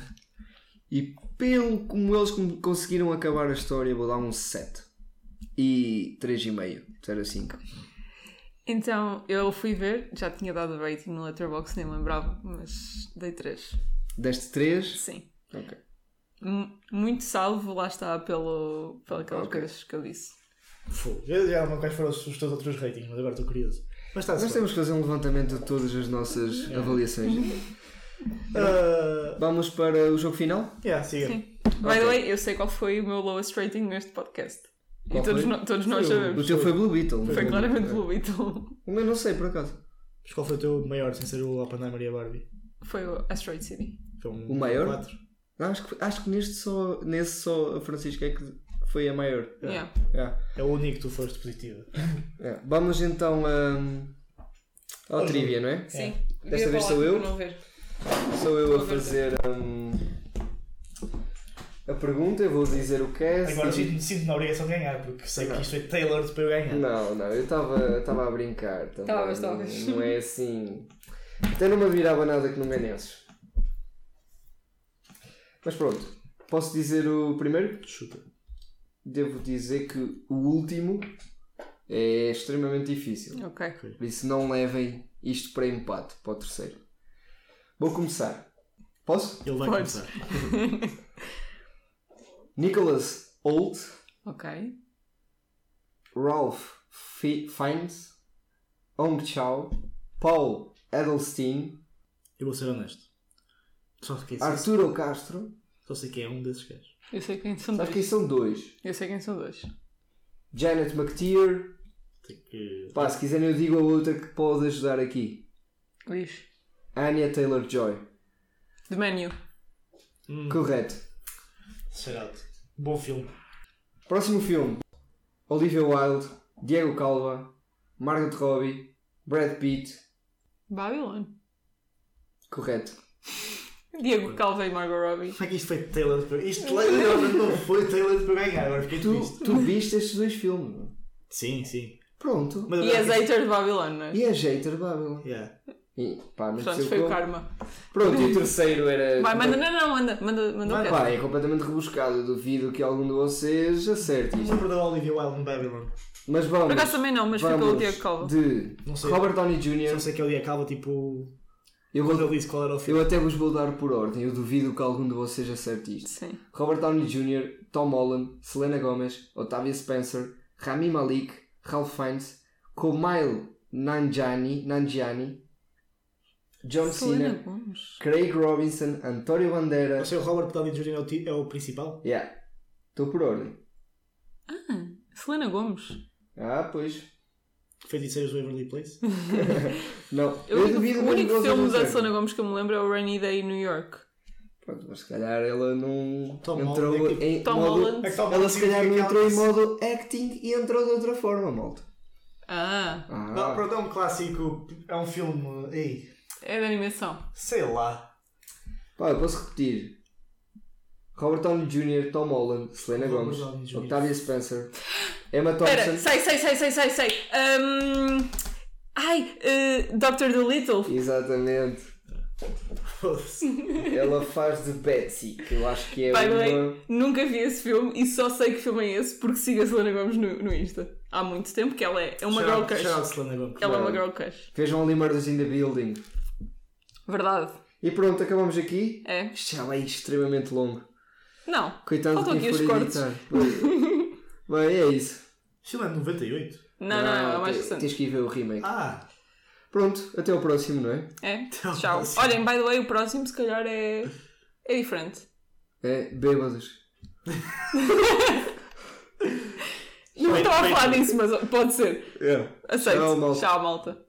e pelo como eles conseguiram acabar a história, vou dar um 7 e 3,5, 0 a 5.
Então, eu fui ver, já tinha dado rating no Letterboxd, nem lembrava, mas dei 3.
Deste 3,
Sim.
ok.
Muito salvo, lá está, pelo, pelas
Ok.
coisas que eu disse.
Fogo. Eu já não quais foram os, teus outros ratings, mas agora estou curioso. Mas está
Nós temos que fazer um levantamento de todas as nossas avaliações.
Uh,
Vamos para o jogo final?
yeah, siga.
Sim. By the way, eu sei qual foi o meu lowest rating neste podcast.
Qual
e todos,
foi?
no- todos nós
Foi o-
O
sabemos.
teu foi Blue Beetle.
Foi claramente Blue Beetle.
O meu não sei, por acaso.
Mas qual foi o teu maior, sem ser o Oppenheimer e a Barbie?
Foi o Asteroid City.
Foi um
O maior?
quatro?
Acho que, acho que neste só, nesse só a Francisca é que foi a maior.
Yeah.
Yeah.
É o único que tu foste positivo.
Yeah. Vamos então um, ao
Ao
trivia, não é?
Sim.
Desta vez sou eu?
não.
Sou eu a fazer um, a pergunta, eu vou dizer o cast.
Agora
e-
sinto-me sinto na obrigação de ganhar, porque sei que isto foi tailored para eu ganhar.
Não, não, eu estava estava a brincar também.
Estavas,
não,
estavas.
não é assim. Até não me admirava nada que não ganhasses. Mas pronto, posso dizer o primeiro?
Chuta.
Devo dizer que o último é extremamente difícil.
Ok.
Por isso não levem isto para empate, para o terceiro. Vou começar. Posso?
Ele vai
Pode.
começar.
Nicholas Holt,
Ok.
Ralph Fi- Fiennes, Hong Chao, Paul Edelstein,
Eu vou ser honesto. Só sei,
Arturo Castro.
só sei que é um desses gajos.
Eu sei quem são
Sabes quem
dois.
são dois?
Eu sei quem são dois.
Janet McTeer.
Tem que...
Pá, se quiserem eu digo a outra que pode ajudar aqui.
Diz.
Anya Taylor-Joy.
The Menu.
Hum,
Correto.
out. Bom filme.
Próximo filme. Olivia Wilde, Diego Calva, Margot Robbie, Brad Pitt.
Babylon.
Correto.
Diego Calva e Margot Robbie.
Como é que isto foi tailored para... Isto literalmente não foi tailored para ganhar, agora fiquei
Tu,
triste.
tu viste estes dois filmes?
Sim, sim.
Pronto.
Mas
E és hater de Babylon, não é?
E é Hater Babylon.
Yeah.
E, pá,
Portanto,
sei
foi o karma.
Pronto, e o terceiro era.
Vai, manda, não, não, manda, manda, manda
Pá, é completamente rebuscado. Eu duvido que algum de vocês acerte isto.
Lembro da Olivia Wilde no Babylon.
Mas vamos.
Por acaso também não, mas ficou o Diego Calva.
De. Robert Downey
Só
Jr.
sei que ele ia calva, tipo...
Eu, vou,
disse qual era o filme.
eu até vos vou dar por ordem. Eu duvido que algum de vocês acerte isto.
Sim.
Robert Downey Jr., Tom Holland, Selena Gomez, Octavia Spencer, Rami Malik, Ralph Fiennes, Kumail Nanjiani, Nanjiani, John
Selena
Cena,
Gomes.
Craig Robinson, Banderas.
sei o Robert Downey Jr. é o, é o principal.
Yeah. Estou por ordem.
Ah, Selena Gomes.
Ah, pois.
Feiticeiros do Waverly Place.
Não.
Eu,
Eu,
o
duvido
o
mesmo
único filme da. Selena Gomes que eu me lembro é o Rainy Day in New York.
Pronto, mas se calhar ela não
Tom
entrou
Holland é
em
Tom
modo.
Holland.
É
Ela se calhar não entrou em modo acting e entrou de outra forma, malta.
Ah,
Ah,
Não, pronto, é um clássico, é um filme, ei,
é de animação.
sei lá.
Pá, eu posso repetir. Robert Downey Jr., Tom Holland, Selena
Jr.
Octavia Spencer, Emma
Espera,
Thompson.
sei, sei, sei, sei, sei, sei. Ahm, ai, eh, Dr. Dolittle.
Exatamente. Ela faz de Betsy, que eu acho que é
By the
uma.
way, nunca vi esse filme e só sei que filme é esse porque sigo a Selena Gomes no, no Insta. Há muito tempo que ela é, é uma girl
Shout out-
crush.
shout out Selena Gomez.
Ela é uma girl crush.
Vejam ali Murders in the Building.
Verdade.
E pronto, acabamos aqui.
É.
Isto já vai extremamente longo.
Não.
Coitado de
Faltam
quem
aqui
for
os cortes.
editar. Bem, é isso.
É de 98.
Não, não, é mais
te-
recente.
Tens que ir ver o remake.
Ah,
Pronto, até o próximo, não é?
É.
Então,
Tchau.
assim.
Olhem, by the way, o próximo se calhar é. é diferente.
É, bêbados.
Não estava a falar disso, mas pode ser.
É.
Aceito.
Tchau, malta.
Tchau, malta.